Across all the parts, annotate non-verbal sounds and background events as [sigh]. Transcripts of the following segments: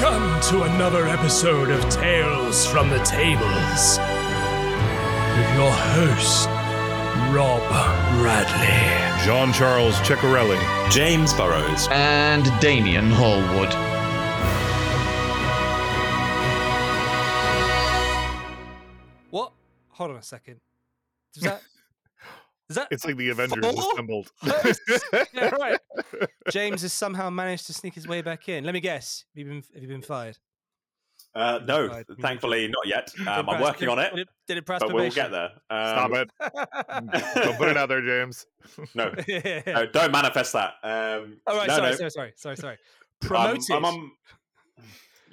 Welcome to another episode of Tales from the Tables with your host, Rob Radley, John Charles Ciccarelli. James Burrows. and Damien Hallwood. What? Hold on a second. Is that? Is that? It's like the Avengers Four? assembled. [laughs] [laughs] yeah, right. James has somehow managed to sneak his way back in. Let me guess. Have you been? Have you been fired? Uh, no, Right, we need thankfully not yet. Um, I'm pass- working on it, Did it, did it pass but we'll get there. Stop Um, it. [laughs] Don't put it out there, James. No, yeah. no, don't manifest that. Um, All right. no, sorry, no. sorry. Sorry. Sorry. Sorry. I'm- Promoted. I'm, on-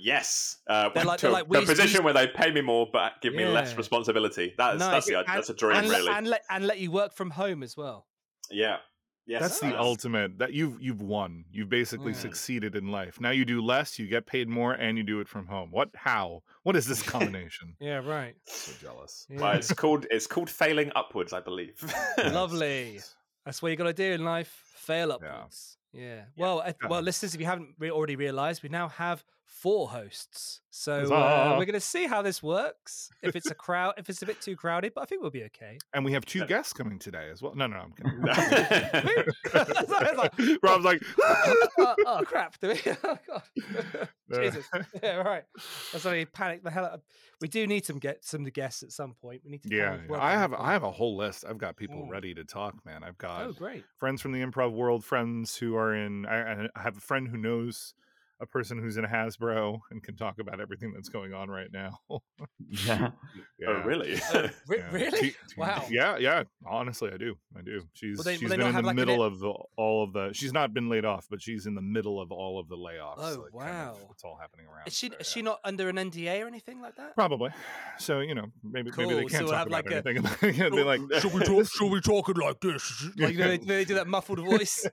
Yes, uh, They're like- [laughs] to they're like, the we- position we- where they pay me more but give me less responsibility. That's that's the and, that's a dream, and, let- really. and let and let you work from home as well. yeah, yes, That's the yes. ultimate. That you've you've won. You've basically Yeah. succeeded in life. Now you do less, you get paid more, and you do it from home. What? How? What is this [laughs] combination? Yeah. Right. so jealous. Yeah. Well, it's called it's called failing upwards, I believe. [laughs] Lovely. That's what you got to do in life. Fail upwards. Yeah. Well, uh, well, listeners, if you haven't re- already realised, we now have four hosts. So uh, we're going to see how this works. If it's a [laughs] crowd, if it's a bit too crowded, but I think we'll be okay. And we have two guests coming today as well. No, no, I'm kidding. [laughs] Like- [laughs] Rob's like, oh, oh, crap! Do we? Oh god! Jesus! Yeah, right. That's why we panicked the hell out. We do need some get some guests at some point. We need to. yeah, yeah. I have. I have a whole list. I've got people Mm. ready to talk, man. I've got Oh, great! friends from the improv world, friends who are in. I, I have a friend who knows a person who's in Hasbro and can talk about everything that's going on right now. [laughs] Yeah. Oh, yeah. [laughs] Oh, really? Re- yeah. Really? T- t- Wow. Yeah, yeah. Honestly, I do. I do. She's they- will she's they been in the like, middle e- of the, all of the. She's not been laid off, but she's in the middle of all of the layoffs. Oh, like, kind of wow. it's all happening around. Is she her, is yeah. she not under an NDA or anything like that? Probably. So you know, maybe maybe they can't so we'll talk have, about like, a- anything. About [laughs] it. They're like, Should we talk? Should we talk it like this? Like you know, they, they do that muffled voice.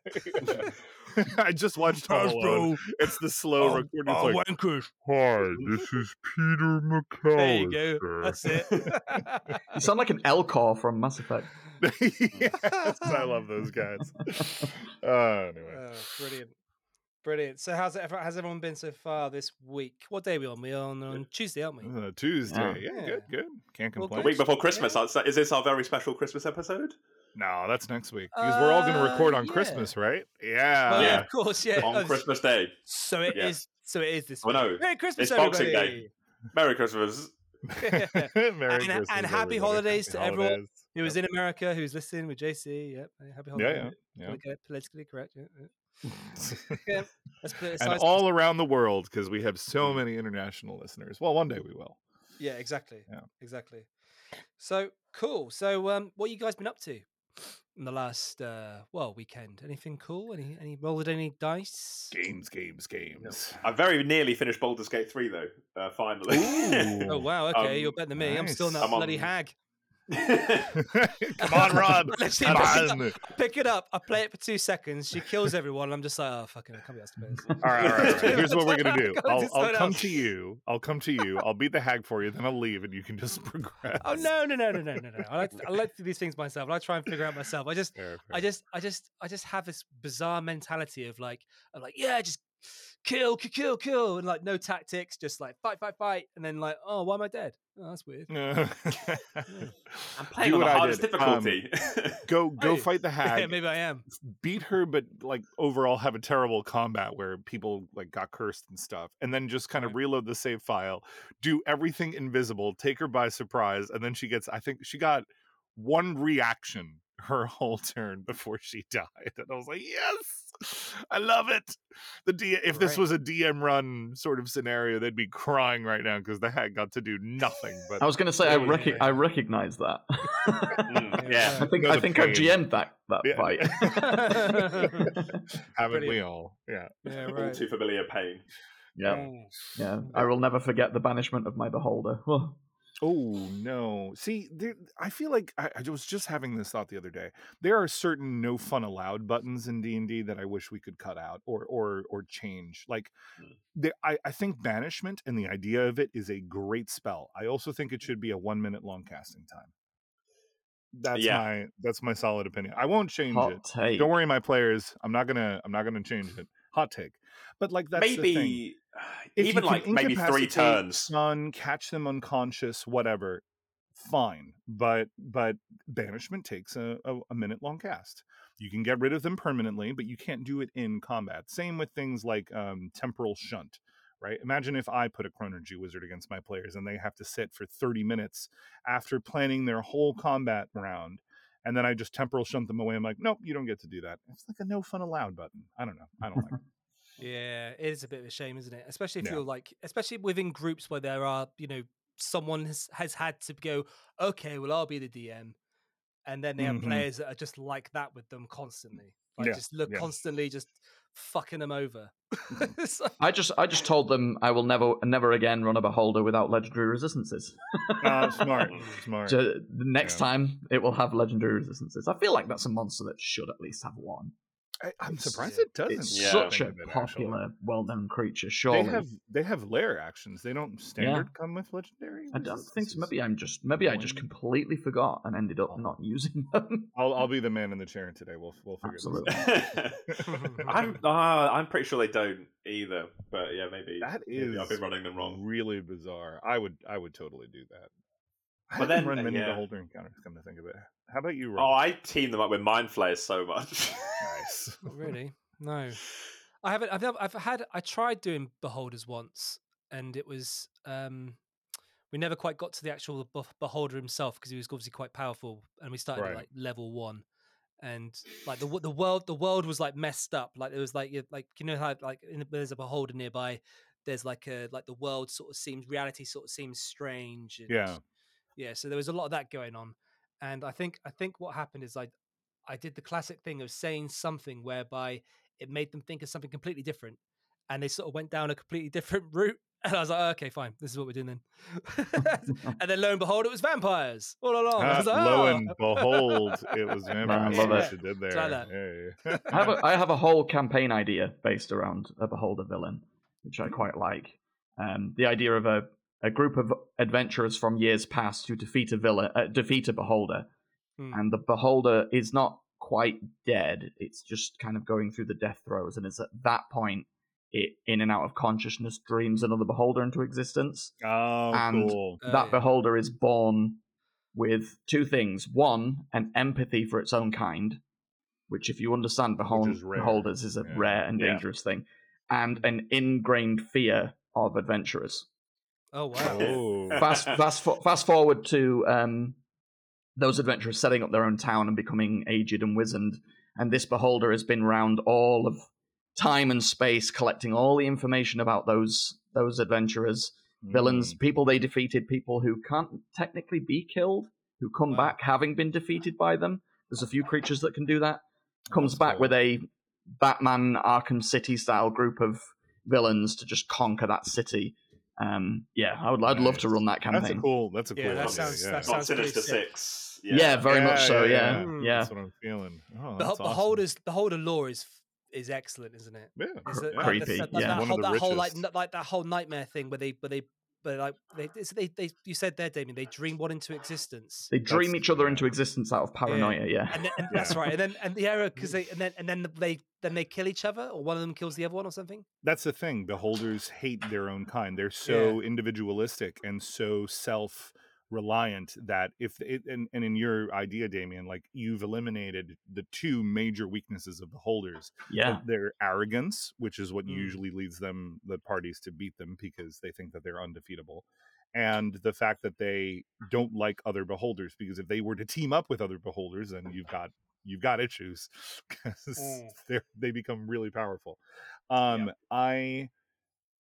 [laughs] I just watched Home Alone. Hasbro, It's the slow oh, recording. oh, It's like, wankers. Hi, [laughs] this is Peter McCallister. there you go. That's it. [laughs] You sound like an Elcor from Mass Effect. yes, I love those guys. Uh, anyway, Oh, brilliant. Brilliant. So how's it, has everyone been so far this week? What day are we on? We're on, on Tuesday, aren't we? uh, Tuesday. Yeah. Yeah. good, good. Can't Well, complain. the week before Christmas. Yeah. Is this our very special Christmas episode? No, that's next week because we're all going to Uh, record on yeah. Christmas, right? Yeah. Well, Yeah. of course, yeah. On Oh, Christmas Day. So it is. Yeah. So it is this Oh, week. no. Merry Christmas, It's Boxing Day. everybody. Merry Christmas. [laughs] Merry And- Christmas, and happy everybody. holidays Happy to everyone holidays. Who was in America? Who's listening with JC? Yep. Happy Yeah, yeah, yeah. Gotta get it politically correct. Yeah. yeah. [laughs] yeah. Let's put it and all around the world because we have so many international listeners. Well, one day we will. Yeah, exactly. Yeah. Exactly. So cool. So um what you guys been up to in the last uh well weekend? Anything cool? Any any rolled any dice? Games, games, games. I very nearly finished Baldur's Gate 3, though, uh, finally. Oh wow, [laughs] okay, you're Um, better than me. I'm still in that. I'm bloody on- hag. [laughs] Come on, Rob. [laughs] Let's see, Come pick it on. Pick it up. I play it for two seconds. She kills everyone. I'm just like, oh fucking, I can't be upstairs. All right, all right, all right. Here's what we're gonna do. [laughs] I'll, I'll come to you. I'll come to you. I'll beat the hag for you. Then I'll leave, and you can just progress. Oh no, no, no, no, no, no, no. I like I like to do these things myself. I try and figure out myself. I just Fair, I just, I just, I just have this bizarre mentality of like, of like, yeah, just kill, kill, kill, kill, and like no tactics, just like fight, fight, fight, and then like, oh, why am I dead? Oh, that's weird. No. [laughs] [laughs] I'm playing Do on the what I hardest did. Um, difficulty. [laughs] go, go Hey. fight the yeah, maybe I am. beat her, but like overall have a terrible combat where people like got cursed and stuff, and then just kind of Right. reload the save file, do everything invisible, take her by surprise, and then she gets. I think she got one reaction her whole turn before she died, and I was like, yes, [laughs] I love it. The D. If this was a DM run sort of scenario, they'd be crying right now because the hag got to do nothing. But I was going to say I Yeah, yeah, rec- yeah. I recognize that. Mm, [laughs] Yeah, I think No, I the think I pain. GM'd that that Yeah. fight. [laughs] haven't we all? Yeah. yeah, All right. too familiar pain. yeah, Mm. yeah. I will never forget the banishment of my beholder. Oh. Oh no! See, there, I feel like I, I was just having this thought the other day. There are certain no fun allowed buttons in D and D that I wish we could cut out or or or change. Like, Mm. there, I I think banishment and the idea of it is a great spell. I also think it should be a one minute long casting time. That's Yeah. my that's my solid opinion. I won't change Hot it. take. Don't worry, my players. I'm not gonna I'm not gonna change it. Hot take, but like that's the thing. maybe Even like maybe three turns. Stun, catch them unconscious, whatever. Fine, but but banishment takes a, a, a minute long cast. You can get rid of them permanently, but you can't do it in combat. Same with things like um, temporal shunt. Right? Imagine if I put a Chronurgy wizard against my players and they have to sit for 30 minutes after planning their whole combat round, and then I just temporal shunt them away. I'm like, nope, you don't get to do that. It's like a no fun allowed button. I don't know. I don't like it. Yeah, it is a bit of a shame, isn't it? Especially if Yeah. you're like, especially within groups where there are, you know, someone has, has had to go, okay, well, I'll be the DM. And then they have Mhm. players that are just like that with them constantly. Like, Yeah, just look yeah. constantly just fucking them over. [laughs] It's like- I just I just told them I will never never again run a beholder without legendary resistances. Uh, [laughs] smart, smart. So next Yeah. time it will have legendary resistances. I feel like that's a monster that should at least have one. I, I'm surprised yeah, it doesn't. It's Yeah. such a think actually. popular, well-known creature. Sure. They have they have lair actions. They don't standard come with legendary. I don't think so. Maybe I'm just maybe I just completely forgot and ended up not using them. [laughs] I'll I'll be the man in the chair today. We'll we'll figure Absolutely. this out. [laughs] I'm uh, [laughs] I'm pretty sure they don't either. But yeah, maybe That maybe I've been running them wrong. really bizarre. I would I would totally do that. I But haven't then- run many yeah. beholder encounters. Come to think of it, how about you? Oh, I team them up with mind flayers so much. nice. [laughs] Not really. No, I haven't. I've never, I've had. I tried doing beholders once, and it was. um We never quite got to the actual beholder himself because he was obviously quite powerful, and we started Right. at like level one, and like the wo- the world the world was like messed up. Like it was like you- like you know how like in, there's a beholder nearby. There's like a like the world sort of seems reality sort of seems strange. And, Yeah. yeah. So there was a lot of that going on, and I think I think what happened is I I did the classic thing of saying something whereby it made them think of something completely different, and they sort of went down a completely [laughs] different route. And I was like, "Oh, okay, fine, this is what we're doing then. [laughs] and then lo and behold, it was vampires all along. I was like, lo "Oh." and behold, it was [laughs] vampires. I love What it. you did Try there. that. Hey. I have a, I have a whole campaign idea based around a beholder villain, which I quite like. Um, the idea of a, a group of adventurers from years past who defeat a villain, uh, defeat a beholder, Hmm. and the beholder is not quite dead. It's just kind of going through the death throes, and it's at that point it in and out of consciousness dreams another beholder into existence. oh, And- cool. Oh, that yeah. beholder is born with two things: one, an empathy for its own kind, which, if you understand behol- is beholders, is a Yeah. rare and Yeah. dangerous thing, and an ingrained fear of adventurers. Oh wow. Oh. Fast, fast, fast forward to um, those adventurers setting up their own town and becoming aged and wizened, and this beholder has been round all of time and space, collecting all the information about those those adventurers villains, Mm. people they defeated, people who can't technically be killed, who come Wow. back having been defeated by them. There's a few creatures that can do that. Comes That's back cool. with a Batman Arkham City style group of villains to just conquer that city. Um, yeah, I would. I'd love to run that campaign. That's a cool. That's a Yeah, cool. that idea, sounds- yeah. that sounds pretty Sinister sick. Six. Yeah, very much so. Yeah, yeah. yeah. That's what I'm feeling. Oh, Beho- that's awesome. beholders, beholder lore is is excellent, isn't it? Yeah, Is it yeah. like creepy, the- like yeah. That One whole, of the that whole like like that whole nightmare thing where they, where they, but like they, ah. it's- they, they, you said there, Damien, they dream one into existence. They dream That's- each other into existence out of paranoia. Yeah, and, then, and Yeah. that's right. And then and the error because mm. they and then and then they then they kill each other, or one of them kills the other one, or something. that's the thing beholders hate their own kind they're so individualistic and so self reliant that if it and, and in your idea damien like you've eliminated the two major weaknesses of beholders yeah. their arrogance which is what Mm. usually leads them the parties to beat them because they think that they're undefeatable and the fact that they don't like other beholders because if they were to team up with other beholders then you've got you've got issues [laughs] because Mm. they they become really powerful um i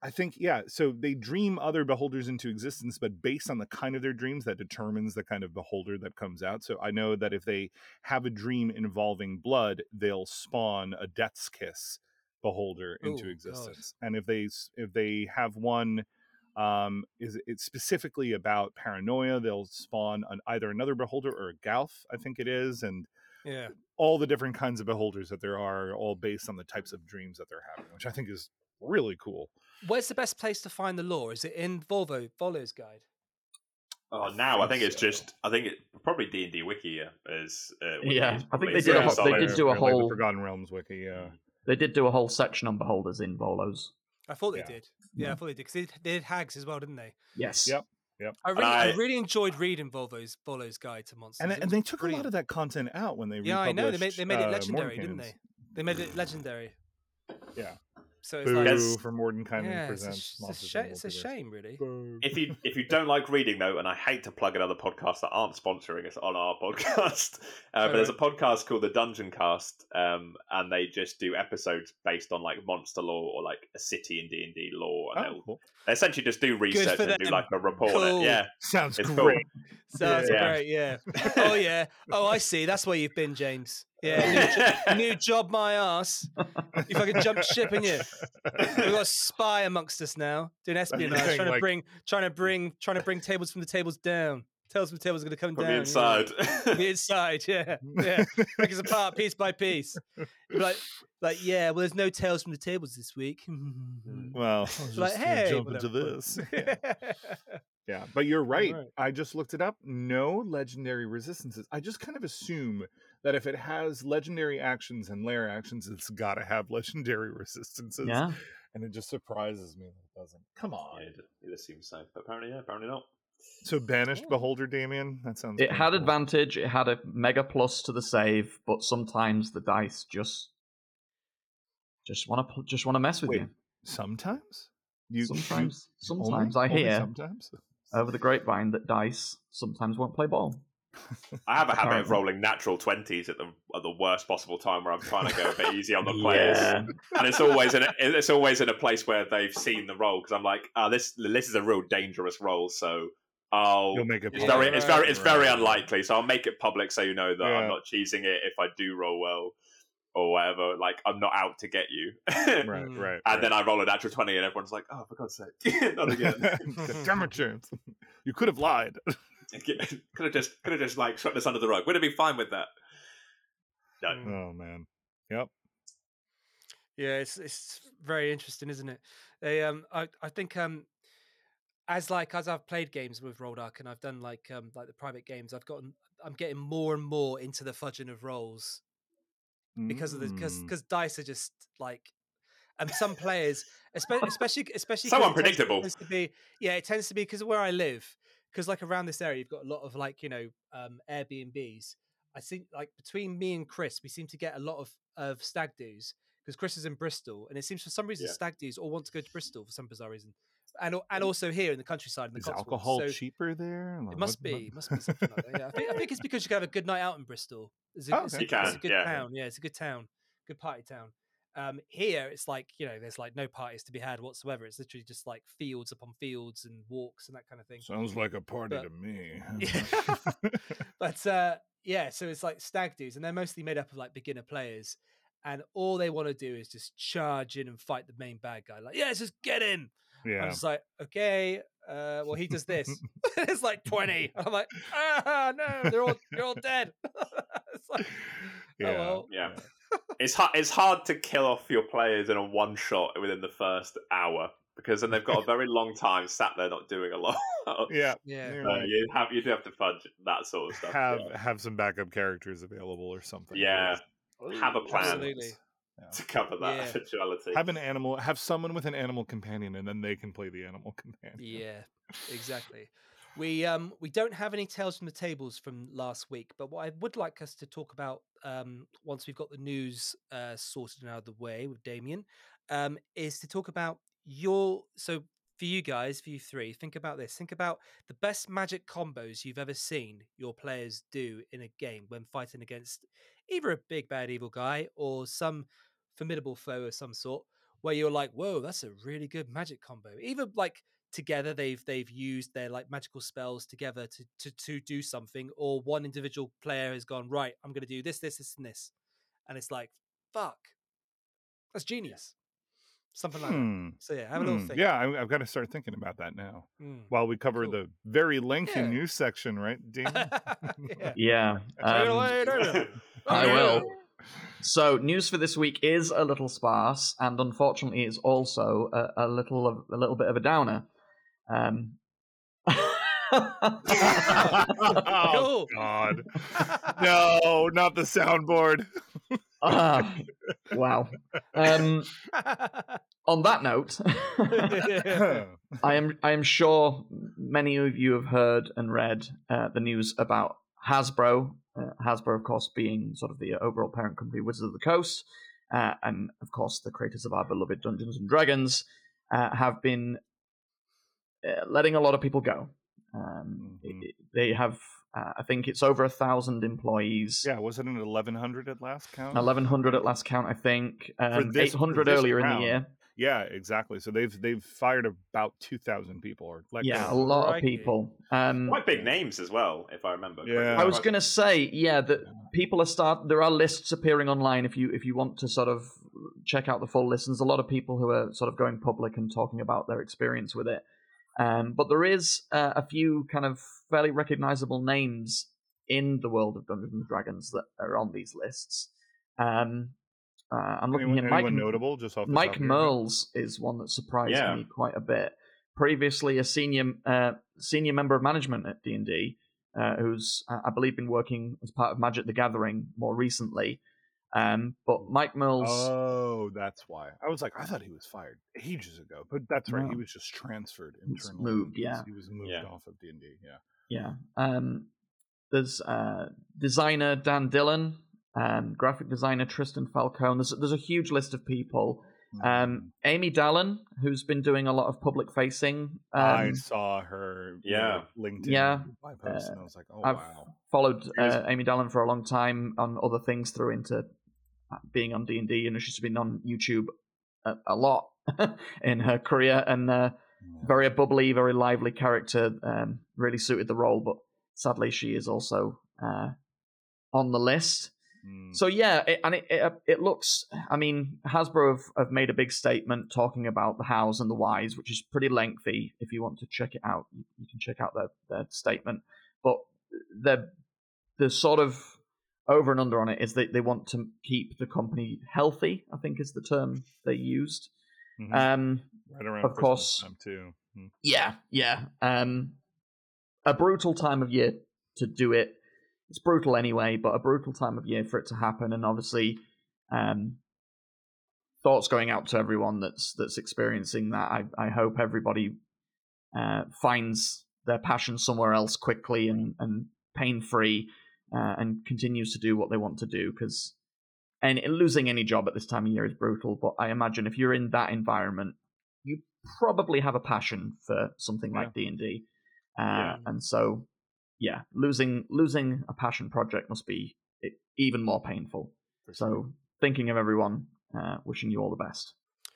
i think yeah so they dream other beholders into existence but based on the kind of their dreams that determines the kind of beholder that comes out so i know that if they have a dream involving blood they'll spawn a death's kiss beholder into Ooh, God. existence and if they if they have one um is it's specifically about paranoia they'll spawn an, either another beholder or a Gauth, i think it is and Yeah. all the different kinds of beholders that there are all based on the types of dreams that they're having which i think is really cool Where's the best place to find the lore? Is it in Volo Volo's guide? Oh, now I think think it's just. I think it probably D and D Wiki is. Uh, Wiki Yeah, is I think they did a whole- they did do a Or the whole- forgotten realms wiki yeah They did do a whole section on beholders in Volos. I thought they Yeah. did. Yeah, Yeah. I thought they did because they, they did hags as well, didn't they? Yes. Yep. I really, I, I- really enjoyed reading Volo's Volo's guide to monsters. And, and they took a lot of that content out when they Yeah, I know. They made they made it uh, legendary, didn't they? They made it legendary. Yeah. So it's Boo like, Yes. for Mordenkainen yeah, it's a, presents it's a, Monsters sh- it's a shame, really. Boo. if you if you don't like reading though, and I hate to plug another podcast that aren't sponsoring us on our [laughs] podcast, uh, but there's a podcast called the Dungeon Cast, um, and they just do episodes based on like monster lore or like a city in D and D lore, and Oh, they'll cool. they essentially just do research for and do like a report. Cool. Yeah, Sounds It's great. Sounds Yeah. great, yeah. [laughs] Oh yeah. Oh, I see. That's where you've been, James. Yeah, new, jo- [laughs] new job, my ass. You fucking jumped ship, and you. We've got a spy amongst us now, doing espionage, thing, trying to like- bring, trying to bring, trying to bring tables from the tables down. Tales from the tables are going to come from down the yeah. inside. From the inside, yeah, yeah. Break us apart piece by piece. You'd Like, like, yeah. Well, there's no tales from the tables this week. [laughs] Well, I'll just like, hey, jump into this. [laughs] Yeah, but you're right. right. I just looked it up. No legendary resistances. I just kind of assume that if it has legendary actions and lair actions, it's got to have [laughs] legendary resistances. Yeah. And it just surprises me that it doesn't. Come on. Yeah, it, it seems so, but apparently, yeah, apparently not. So banished Yeah. beholder, Damien. That sounds. It had cool. advantage. It had a mega plus to the save, but sometimes the dice just just want to just want to mess with Wait, you. Sometimes. You [laughs] Sometimes, you- only? sometimes I hear Sometimes. Over the grapevine that dice sometimes won't play ball. I have a habit of rolling natural twenties at the at the worst possible time where I'm trying to go a bit easy on the [laughs] players. Yeah. and it's always in a, it's always in a place where they've seen the roll because I'm like, oh, this this is a real dangerous roll, so I'll. You'll make it. It's very, it's very, it's very unlikely. So I'll make it public so you know that Yeah. I'm not cheesing it if I do roll well or whatever. Like I'm not out to get you. [laughs] Right, Mm. right. And then I roll a natural twenty, and everyone's like, "Oh, for God's sake, [laughs] not [laughs] again!" Damn it, James. You could have lied. could have just, could have just like swept this under the rug. Would have been fine with that. No, Mm. Oh man. Yep. Yeah, it's it's very interesting, isn't it? They um I I think um as like as I've played games with Rolldark and I've done like um like the private games, I've gotten I'm getting more and more into the fudging of rolls because of the because Mm. because dice are just like and some players [laughs] especially especially so 'cause it tends- unpredictable. tends to be yeah it tends to be because of where I live because like around this area you've got a lot of like you know um Airbnbs I think like between me and Chris we seem to get a lot of of stag do's because Chris is in Bristol and it seems for some reason Yeah. stag do's all want to go to Bristol for some bizarre reason and and also here in the countryside in the Is Cotswolds. alcohol So- cheaper there? it must be, it must be something like that. Yeah, I think, I think it's because you can have a good night out in Bristol. It's a, Oh, it's a- okay. You it's a good yeah. town. Yeah, it's a good town, good party town. Um, here it's like you know, there's like no parties to be had whatsoever. It's literally just like fields upon fields and walks and that kind of thing. Sounds like a party But- to me. [laughs] Yeah. [laughs] But uh, yeah, so it's like stag dudes, and they're mostly made up of like beginner players, and all they want to do is just charge in and fight the main bad guy. Like, yeah, let's just get him. I'm yeah. just like, okay, uh, well, he does this. [laughs] [laughs] it's like 20. I'm like, ah, no, they're all, you're all dead. [laughs] it's like, Yeah. oh, well. Yeah. it's hard. It's hard to kill off your players in a one shot within the first hour because then they've got a very long time sat there not doing a lot. Yeah. Yeah. You're right. you have you do have to fudge that sort of stuff. have yeah. have some backup characters available or something. Yeah. Have a plan. Absolutely. Yeah. to cover that Yeah. eventuality. Have an animal. Have someone with an animal companion, and then they can play the animal [laughs] companion. Yeah, exactly. We um we don't have any tales from the tables from last week, but what I would like us to talk about um once we've got the news uh sorted and out of the way with Damien, um, is to talk about your so for you guys, for you three, think about this. Think about the best magic combos you've ever seen your players do in a game when fighting against either a big bad evil guy or some formidable foe of some sort, where you're like, whoa, that's a really good magic combo. Either like together they've they've used their like magical spells together to to to do something, or one individual player has gone, right, I'm gonna do this, this, this, and this. And it's like, fuck. That's genius. Something like that. Hmm. So yeah, have a little Hmm. think. Yeah, I, I've got to start thinking about that now. Mm. While we cover Cool. the very lengthy Yeah. news section, right, Dean? [laughs] yeah. Yeah. [laughs] Um, away, I will. [laughs] So, news for this week is a little sparse, and unfortunately, is also a, a little of, a little bit of a downer. Um, oh God! No, not the soundboard. Ah, wow. Um, on that note, [laughs] [laughs] I am I am sure many of you have heard and read uh, the news about Hasbro. Uh, Hasbro, of course, being sort of the overall parent company, Wizards of the Coast, uh, and of course the creators of our beloved Dungeons and Dragons, uh, have been uh, letting a lot of people go. Um, Mhm. it- they have, uh, I think it's over a thousand employees. yeah, wasn't it eleven hundred at last count? 1100 at last count, I think. Um, this- 800 this earlier in the year. Yeah, exactly. So they've they've fired about two thousand people or let Yeah, a go. lot of people. Um, Quite big names as well, if I remember. Yeah. I was going to say, yeah, that people are start. There are lists appearing online if you if you want to sort of check out the full list. There's a lot of people who are sort of going public and talking about their experience with it. Um, but there is uh, a few kind of fairly recognizable names in the world of Dungeons and Dragons that are on these lists. Um, uh, I'm looking Anyone, at Mike notable? Just off Mike of your head? Mearls is one that surprised Yeah. me quite a bit. Previously, a senior uh, senior member of management at D and D, uh, who's uh, I believe been working as part of Magic the Gathering more recently. Um, but Mike Mills. Oh, that's why. I was like, I thought he was fired ages ago, but that's right. He was just transferred He's internally. moved, yeah. he was moved Yeah. off of D and D. Yeah. yeah. Um, there's uh, designer Dan Dillon, um, graphic designer Tristan Falcone. There's there's a huge list of people. Mm-hmm. Um, Amy Dallen, who's been doing a lot of public facing. I Um, saw her. Yeah. LinkedIn. Yeah. by post, and I was like, oh I've wow. followed uh, Amy Dallen for a long time on other things through into uh, being on D and D, and she's been on YouTube a, a lot [laughs] in her career, and uh, very bubbly, very lively character. Um, really suited the role, but sadly, she is also uh, on the list. Mm. So yeah, it, and it, it it looks. I mean, Hasbro have, have made a big statement talking about the hows and the whys, which is pretty lengthy. If you want to check it out, you, you can check out their their statement. But the the sort of over and under on it is that they want to keep the company healthy. I think is the term they used. Mhm. Um, right around of course. time too. Mm. yeah, yeah. Um, a brutal time of year to do it. It's brutal anyway, but a brutal time of year for it to happen, and obviously, um, thoughts going out to everyone that's that's experiencing that. I I hope everybody uh, finds their passion somewhere else quickly and and pain free, uh, and continues to do what they want to do because. And losing any job at this time of year is brutal, but I imagine if you're in that environment, you probably have a passion for something like D and D, Yeah. and so yeah, losing losing a passion project must be even more painful. Sure. So thinking of everyone, uh, wishing you all the best.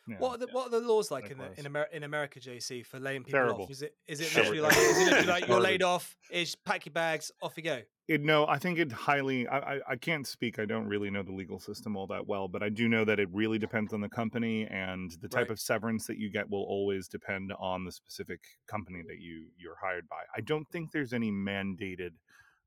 Yeah. What are the, what are the laws like in the, in, Amer- in America, JC, for laying people Terrible. off? Is it is it literally like, is it literally like you're laid off? Is pack your bags, off you go? It, no, I think it highly. I, I, I can't speak. I don't really know the legal system all that well, but I do know that it really depends on the company, and the type Right. of severance that you get will always depend on the specific company that you you're hired by. I don't think there's any mandated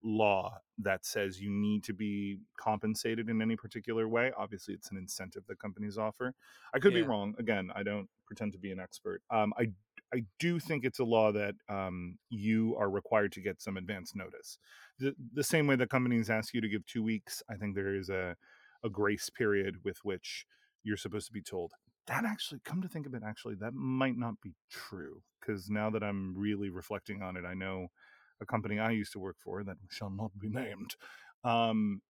law that says you need to be compensated in any particular way. Obviously, it's an incentive that companies offer. I could be wrong. Again, I don't pretend to be an expert. Um, I I do think it's a law that um, you are required to get some advance notice. The, the same way that companies ask you to give two weeks, I think there is a, a grace period with which you're supposed to be told. That actually, come to think of it, actually, that might not be true. Because now that I'm really reflecting on it, I know a company I used to work for that [laughs] shall not be named um,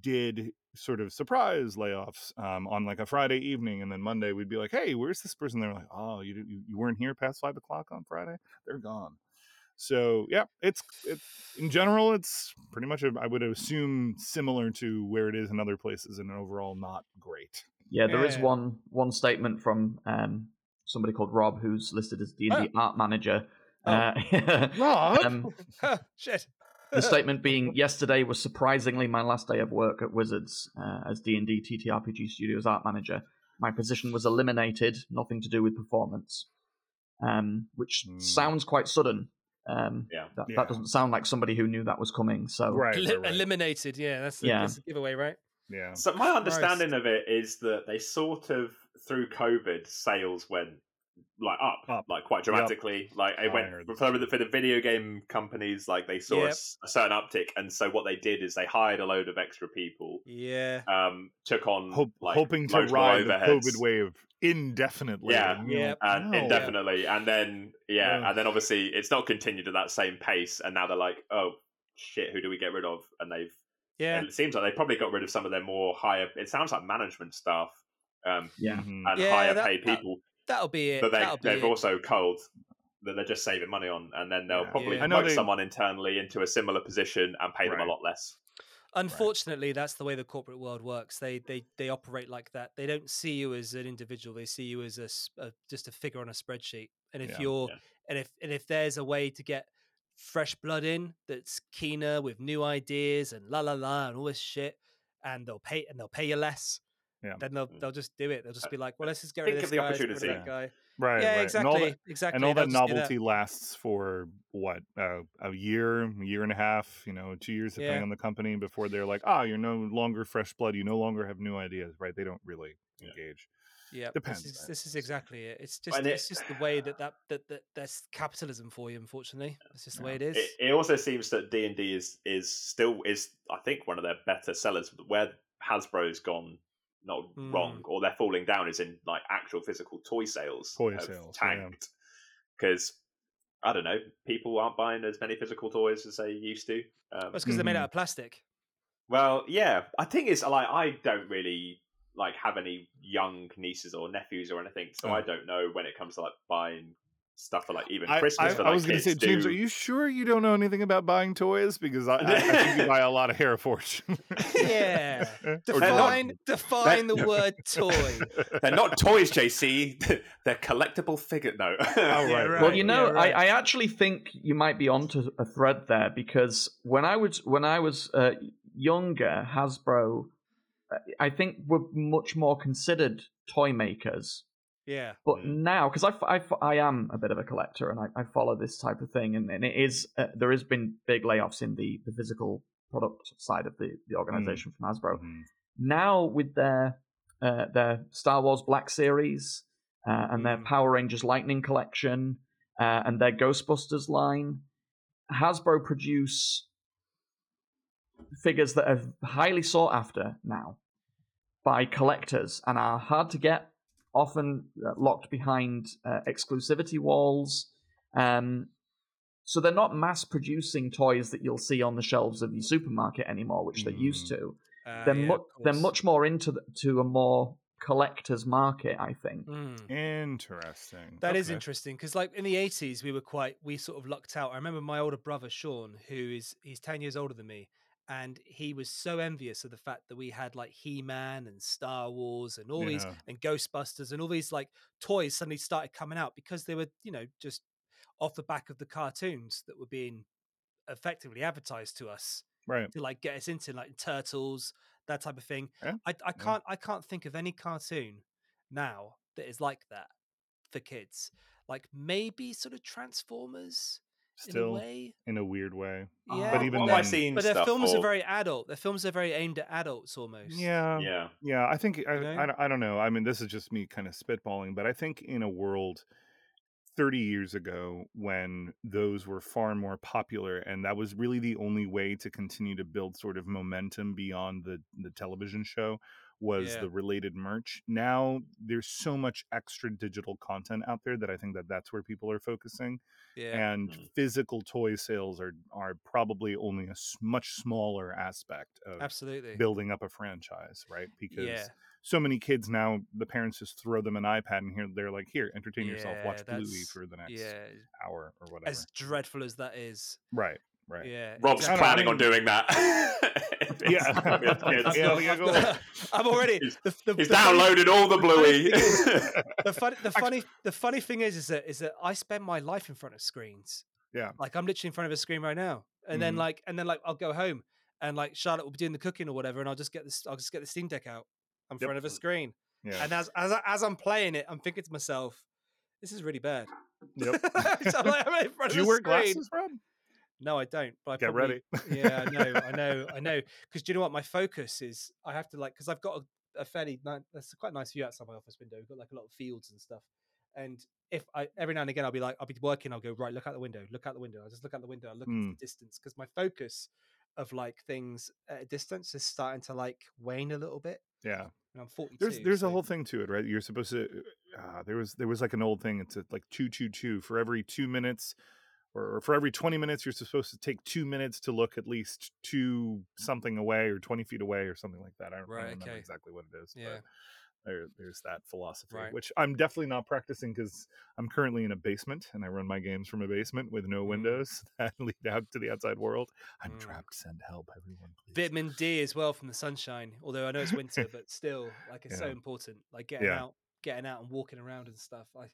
did sort of surprise layoffs um, on like a Friday evening, and then Monday we'd be like, "Hey, where's this person?" They're like, "Oh, you you, weren't here past five o'clock on Friday. They're gone." So yeah, it's it, in general, it's pretty much a, I would assume similar to where it is in other places, and overall not great. Yeah, there is one one statement from um, somebody called Rob, who's listed as D and D art manager. Oh. [laughs] Uh, Rob? um, [laughs] Shit. the [laughs] statement being, "Yesterday was surprisingly my last day of work at Wizards uh, as D and D TTRPG Studios art manager. My position was eliminated, nothing to do with performance." Um, which Hmm. sounds quite sudden. Um, Yeah. that, Yeah. that doesn't sound like somebody who knew that was coming. So right, Eli- right, right. Eliminated. Yeah, that's the, Yeah. that's the giveaway, right? yeah. So my understanding of it is that they sort of through COVID sales went like up, Up. like quite dramatically. Like it went Higher for the, for the video game companies, like they saw a Yep. s- a, certain uptick, and so what they did is they hired a load of extra people, Yeah. um, took on Hope, like hoping to loads more ride the. COVID wave indefinitely. Yeah. and you're Yeah. and no. indefinitely, and then yeah, Yeah. and then obviously it's not continued at that same pace, and now they're like, oh shit, who do we get rid of? And they've Yeah. and it seems like they probably got rid of some of their more higher. It sounds like management staff, um, Yeah. Mhm. and Yeah, higher that- paid that- people That'll be it. that they, that'll they've it. also culled that they're just saving money on, and then they'll Yeah. probably Yeah. Promote they- someone internally into a similar position and pay them a lot less. Unfortunately, that's the way the corporate world works. They they they operate like that. They don't see you as an individual. They see you as a, s- a- just a figure on a spreadsheet. And if Yeah. you're Yeah. and if and if there's a way to get fresh blood in that's keener with new ideas and la la la and all this shit, and they'll pay and they'll pay you less. Yeah. Then they'll Mm. they'll just do it. They'll just be like, well, let's just get rid Think of of this the guy, let's get rid of opportunity. that guy. Right, yeah, right. And exactly, all that, exactly. and all that novelty lasts for what uh, a year, a year and a half, you know, two years depending Yeah. on the company before they're like, ah, you're no longer fresh blood. You no longer have new ideas, right? They don't really Yeah. engage. Yeah, Depends, This is, this is exactly it. It's just And it- it's just the way that that that, that that's capitalism for you. Unfortunately, it's just the way it is. It, it also seems that D and D is is still is I think one of their better sellers. Where Hasbro's gone not Mm. wrong or they're falling down is in like actual physical toy sales. Toy have sales, tanked because I don't know people aren't buying as many physical toys as they used to. Um, That's because they're made out of plastic. Well, yeah, I think it's like I don't really like have any young nieces or nephews or anything, so Oh. I don't know when it comes to like buying stuff for like even I, Christmas I, for I was going to say, James, do- are you sure you don't know anything about buying toys? Because I, I, I think you buy a lot of Hereford. [laughs] Yeah. [laughs] Or Define define the word [laughs] toy. They're not toys, JC. They're collectible figure. No. Oh, Yeah, right, right. Well, you know, yeah, right. I, I actually think you might be onto a thread there because when I was when I was uh, younger, Hasbro, uh, I think were much more considered toy makers. Yeah. But Mm. now, because I, I, I am a bit of a collector and I, I follow this type of thing, and, and it is uh, there has been big layoffs in the, the physical product side of the, the organization from Hasbro. Mhm. Now with their uh, their Star Wars Black Series uh, and their Mm. Power Rangers Lightning Collection uh, and their Ghostbusters line, Hasbro produce figures that are highly sought after now by collectors and are hard to get, often uh, locked behind uh, exclusivity walls. Um, so they're not mass producing toys that you'll see on the shelves of your supermarket anymore, which they used Mm. to. Uh, They're yeah, mu- they're much more into the, to a more collector's market, I think. Mm. Interesting. That is Okay. interesting because, like in the eighties, we were quite we sort of lucked out. I remember my older brother Sean, who is he's ten years older than me, and he was so envious of the fact that we had like He Man and Star Wars and all these and Ghostbusters and all these like toys suddenly started coming out because they were you know just off the back of the cartoons that were being effectively advertised to us Right. to like get us into like turtles that type of thing. Yeah, I, I can't i can't think of any cartoon now that is like that for kids. Like maybe sort of transformers in a Still way in a weird way. yeah But even what then- have I seen but their films for? are very adult their films are very aimed at adults almost Yeah. yeah. Yeah, I think I, know? I, don't- I don't know. I mean, this is just me kind of spitballing, but I think in a world 30 years ago when those were far more popular and that was really the only way to continue to build sort of momentum beyond the the television show was Yeah. the related merch. Now there's so much extra digital content out there that I think that that's where people are focusing yeah and Mm. physical toy sales are are probably only a much smaller aspect of absolutely building up a franchise, right? Because yeah so many kids now, the parents just throw them an iPad and here they're like, "Here, entertain yourself, watch Bluey for the next hour or whatever." as dreadful as that is right, right. yeah Rob's exactly. planning on doing that. [laughs] Yeah. With kids. Yeah, I've we got- gotta I've got- I'm already He's- the, the, He's the funny- downloaded all the Bluey. [laughs] the funny the funny the funny thing is is that is that I spend my life in front of screens. Yeah. Like I'm literally in front of a screen right now. And then Mhm. like and then like I'll go home and like Charlotte will be doing the cooking or whatever and I'll just get this I'll just get the Steam Deck out in Yep. front of a screen. Yeah. And as as I- as I'm playing it, I'm thinking to myself, this is really bad. Yep. [laughs] So I'm like, I'm in front Do of you wear screen. glasses, Rob? No, I don't. But I Get probably, ready. [laughs] yeah, I know, I know, I know. Because do you know what? My focus is I have to like because I've got a, a fairly nice, that's quite a nice view outside my office window. We've got like a lot of fields and stuff, and if I every now and again I'll be like I'll be working, I'll go right, look out the window, look out the window. I'll just look out the window, I look Mm. the distance because my focus of like things at a distance is starting to like wane a little bit. Yeah. And I'm 42. There's there's so- a whole thing to it, right? You're supposed to. Uh, there was there was like an old thing. It's like two two two for every two minutes, or, or for every twenty minutes, you're supposed to take two minutes to look at least two something away or twenty feet away or something like that. I don't, I Right, don't remember exactly what it is. Yeah. But there, there's that philosophy, Right. which I'm definitely not practicing because I'm currently in a basement and I run my games from a basement with no Mm. windows [laughs] that lead out to the outside world. I'm Mm. trapped. Send help, everyone, please. Vitamin D as well from the sunshine. Although I know it's winter, but still, like it's so important. Like getting Yeah. out, getting out and walking around and stuff. Like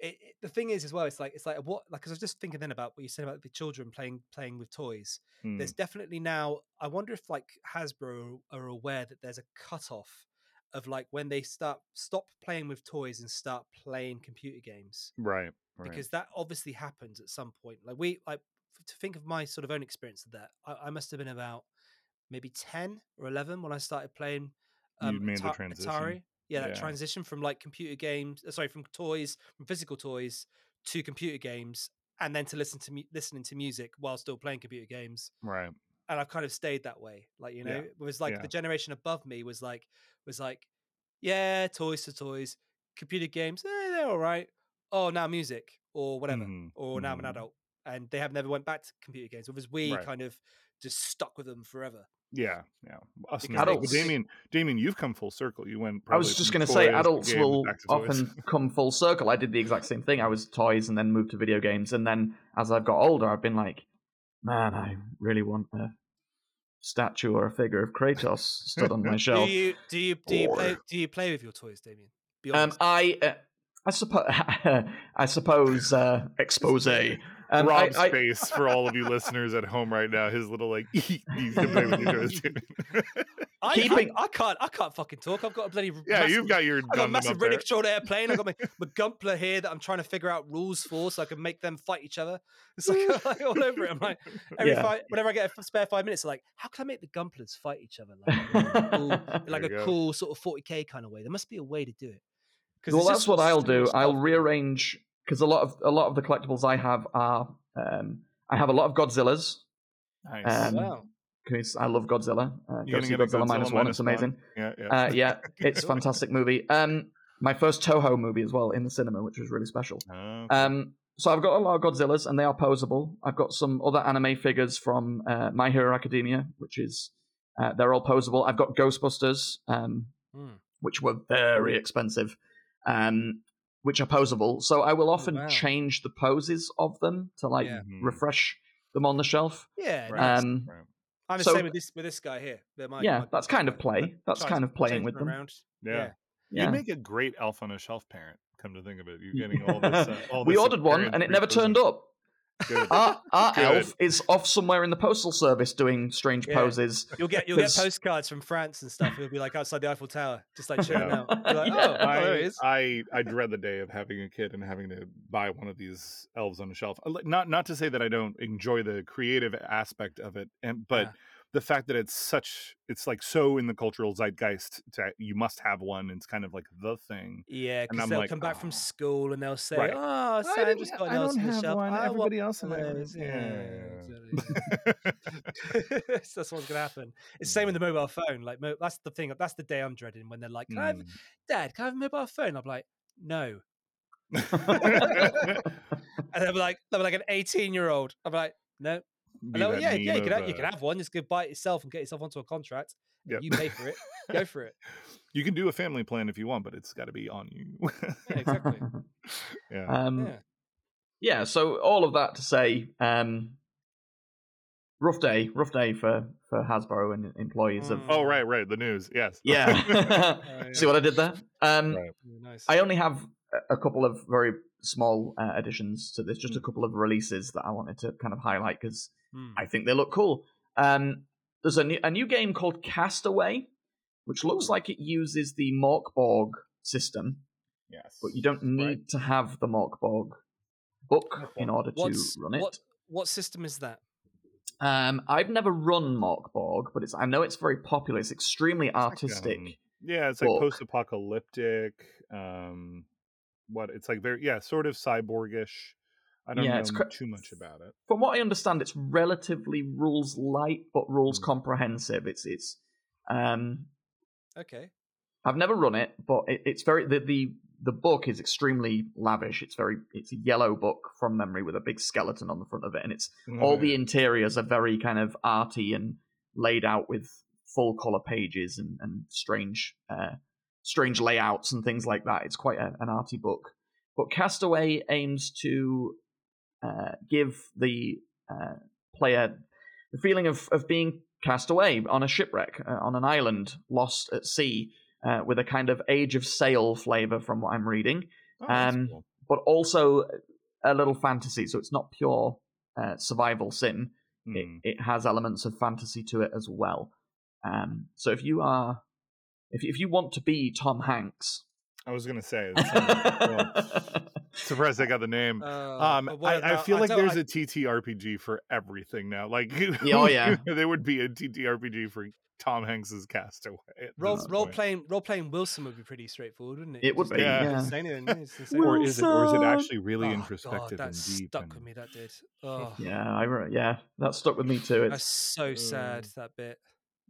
it, it- the thing is as well. It's like it's like what like 'cause I was just thinking then about what you said about the children playing playing with toys. Mm. There's definitely now. I wonder if like Hasbro are aware that there's a cutoff of like when they start stop playing with toys and start playing computer games right, right. because that obviously happens at some point. Like we, like to think of my sort of own experience of that, I, I must have been about maybe ten or eleven when I started playing. um, You made the transition. Atari. Yeah, that Yeah. transition from like computer games, uh, sorry, from toys, from physical toys to computer games, and then to listen to mu- listening to music while still playing computer games. right. And I've kind of stayed that way. Like you know, Yeah, it was like yeah. the generation above me was like was like, yeah, toys to toys, computer games, eh, they're all right. Oh, now music or whatever Mhm, or now I'm an mhm. adult, and they have never went back to computer games. Whereas we Right. kind of just stuck with them forever. Yeah, yeah. Us. Adults- Damien, Damien, you've come full circle. You went. I was just going to say, adults will back to toys. often [laughs] come full circle. I did the exact same thing. I was toys and then moved to video games. And then as I've got older, I've been like, man, I really want a statue or a figure of Kratos stood on my [laughs] Do shelf. you do you do you play do you play with your toys, Damien? Um. I, uh, I suppose, [laughs] I suppose, uh, expose. Um, I, Rob's I, face for all of you listeners at home right now. His little like [laughs] he's gonna play with you toys, Damien. [laughs] I, keeping- I, I can't I can't fucking talk. I've got a bloody yeah, massive, you've got your I've got a massive up really controlled airplane. I've got my, [laughs] my Gunpla here that I'm trying to figure out rules for so I can make them fight each other. It's like, like all over it. I'm like, every Yeah. five, whenever I get a spare five minutes, I'm like, how can I make the Gunplas fight each other? Like, a cool, like a go. cool sort of 40k kind of way. There must be a way to do it. well, that's what I'll similar do. I'll rearrange because a lot of a lot of the collectibles I have are. Um, I have a lot of Godzillas Nice. Um, Wow. because I love Godzilla. Uh, You're go see get Godzilla minus one. It's amazing. Yeah, yeah. Uh, yeah, [laughs] it's a fantastic movie. Um, my first Toho movie as well in the cinema, which was really special. Oh, Um, so I've got a lot of Godzillas, and they are posable. I've got some other anime figures from uh, My Hero Academia, which is uh, they're all posable. I've got Ghostbusters, um, Hmm. which were very expensive, um, which are posable. So I will often wow. change the poses of them to like Yeah. Mhm. refresh them on the shelf. Yeah, Um, Right. I'm the so- same with this with this guy here. My- yeah, my that's kind of play. That's kind of playing with them. around. Yeah. Yeah. Yeah. You make a great elf on a shelf parent. Come to think of it, you're [laughs] getting all this. Uh, all we this ordered one, and it never turned up. Good. Our, our Good. elf is off somewhere in the postal service doing strange Yeah. poses. You'll get you'll get 'Cause- postcards from France and stuff. It'll be like outside the Eiffel Tower, just like chilling Yeah. out. You're like, [laughs] Yeah. oh, there it I, is. I I dread the day of having a kid and having to buy one of these elves on a shelf. Uh, Not not to say that I don't enjoy the creative aspect of it, and but Yeah. The fact that it's such it's like so in the cultural zeitgeist to you must have one. It's kind of like the thing. Yeah, because they'll like, come back "Oh." from school and they'll say, Right. "Oh, Sandra's got an elf on the shelf. I want else one of those." Yeah, [laughs] exactly. [laughs] that's what's gonna happen. It's the same with the mobile phone. Like mo- that's the thing. That's the day I'm dreading when they're like, "Can I have, Mm. Dad? Can I have a mobile phone?" I'm like, "No." Mm. [laughs] And they're like, they're like an 18 year old. I'm like, "No." Be And they're like, yeah, yeah, you can, of, have, you can have one. Just go buy it yourself and get yourself onto a contract. Yep. You pay for it. [laughs] Go for it. You can do a family plan if you want, but it's got to be on you. Yeah, exactly. [laughs] yeah. um, Yeah. yeah. So all of that to say, um, rough day, rough day for for Hasbro and employees of. Mm. oh, right, right. The news. Yes. Yeah. yeah. [laughs] See what I did there? Um, Right. Yeah, nice. I only have a- couple of very small uh, additions to this, just a couple of releases that I wanted to kind of highlight because Hmm. I think they look cool. Um, there's a new, a new game called Castaway, which looks like it uses the Mörk Borg system, Yes. but you don't need to have the Mörk Borg book in order to run it. What what system is that? Um, I've never run Mörk Borg, but it's I know it's very popular. It's extremely artistic. um, Yeah, it's like book. post-apocalyptic. Um, what it's like. Very yeah, sort of cyborgish. I don't Yeah, know it's cr- too much about it. From what I understand, it's relatively rules light, but rules Mm. comprehensive. It's it's. Um, Okay. I've never run it, but it, it's very the, the the book is extremely lavish. It's very it's a yellow book from memory with a big skeleton on the front of it, and it's all the interiors are very kind of arty and laid out with full color pages and, and strange uh, strange layouts and things like that. It's quite a, an arty book. But Castaway aims to uh, give the uh, player the feeling of, of being cast away on a shipwreck, uh, on an island, lost at sea, uh, with a kind of Age of Sail flavor from what I'm reading Oh, um, cool. but also a little fantasy. So it's not pure uh, survival sim. It, Mm. it has elements of fantasy to it as well. Um, so if you are, if if you want to be Tom Hanks, I was gonna say. it sounded- [laughs] well, surprised I got the name. Uh, Um, what I, I about- feel like don't- there's I- a TTRPG for everything now. Like, [laughs] Yeah, oh, yeah. [laughs] there would be a TTRPG for Tom Hanks's Castaway. Role, role playing role playing Wilson would be pretty straightforward, wouldn't it? It would Just be, don't yeah. say anything, it's insane. or is it, or is it actually really Oh, introspective God, and deep? stuck and- with me. That did. Oh, yeah, I re- yeah, that stuck with me too. that's It's so sad. Mm. That bit.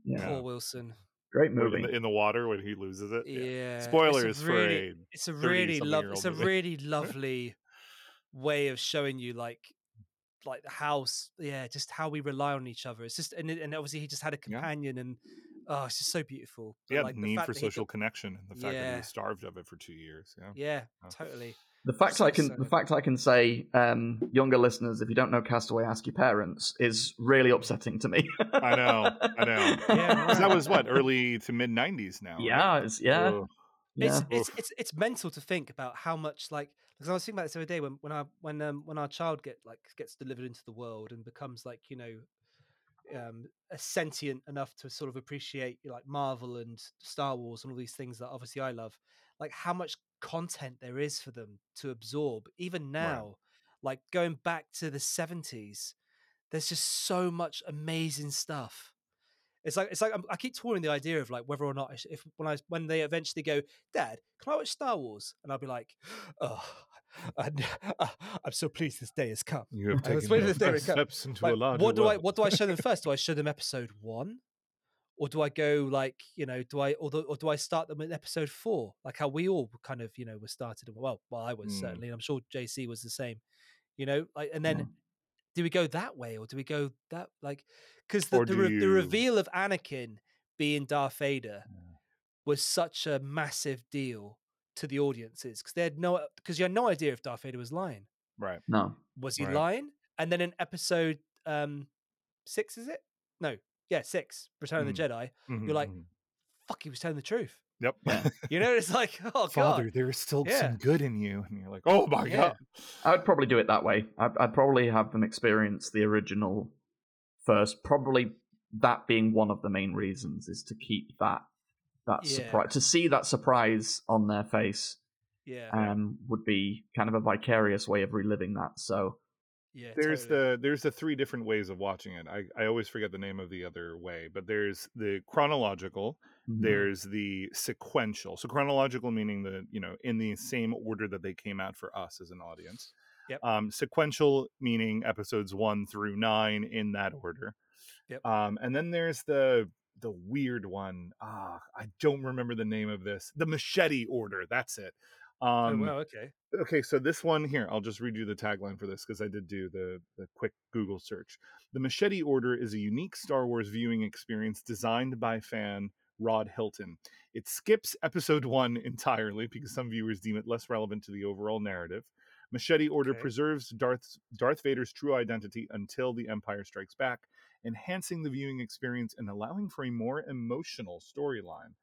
yeah, Poor Wilson. Great movie. in, the, in the water when he loses it. Yeah. a Spoilers for a It's a really love. 30-something-year-old It's a movie. really [laughs] lovely way of showing you like like how s- yeah just how we rely on each other it's just and, it- and obviously he just had a Yeah. companion and oh it's just so beautiful But, yeah, like, the need for social connection and the fact that he was starved of it for two years. Yeah. yeah totally The fact So I can, the fact I can say, um, younger listeners, if you don't know Castaway, ask your parents, is really upsetting to me. I know, I know. [laughs] Yeah, 'Cause that was what early to mid '90s now. right? yeah, it's, yeah, Ugh. yeah. it's it's, it's it's mental to think about how much like because I was thinking about this the other day when when our when um when our child get like gets delivered into the world and becomes like you know um a sentient enough to sort of appreciate like Marvel and Star Wars and all these things that obviously I love like how much content there is for them to absorb even now like going back to the 70s there's just so much amazing stuff it's like it's like I'm, I keep touring the idea of like whether or not if when I when they eventually go, Dad, can I watch Star Wars? And I'll be like, [gasps] Oh, [laughs] I, am [laughs] so pleased this day has come. You have [laughs] taken waiting your to say first come. steps into a Like, larger what do I what do I show them first? Do I show them episode one, or do I go like you know do I or, the, or do I start them in episode four like how we all kind of you know were started? Well, well I was Mm. certainly, and I'm sure JC was the same. You know, like and then Yeah. do we go that way or do we go that like because the the, do re- the reveal of Anakin being Darth Vader was such a massive deal to the audiences because they had no because you had no idea if Darth Vader was lying. Right. no, Was he Right. lying? And then in episode um six, is it? No, yeah, six, Return of the Jedi. Mhm, you're like, mhm. Fuck, he was telling the truth. Yep. Yeah. [laughs] You know, it's like, [laughs] oh Father, god, there is still Yeah. some good in you, and you're like, oh my Yeah. god. I would probably do it that way. I'd, I'd probably have them experience the original first. Probably that being one of the main reasons is to keep that that Yeah. surprise to see that surprise on their face yeah, um, would be kind of a vicarious way of reliving that. So yeah. there's totally. the there's the three different ways of watching it. I, I always forget the name of the other way, but there's the chronological, mhm. there's the sequential. So chronological meaning the you know in the same order that they came out for us as an audience. Yep. Um, sequential meaning episodes one through nine in that order. Yep. Um, and then there's the the weird one. Ah, I don't remember the name of this. The machete order. That's it. Oh Um, well, okay. okay so this one here i'll just read you the tagline for this because i did do the, the quick google search the machete order is a unique star wars viewing experience designed by fan rod hilton it skips episode one entirely because some viewers deem it less relevant to the overall narrative machete order Okay. preserves darth darth vader's true identity until the empire strikes back enhancing the viewing experience and allowing for a more emotional storyline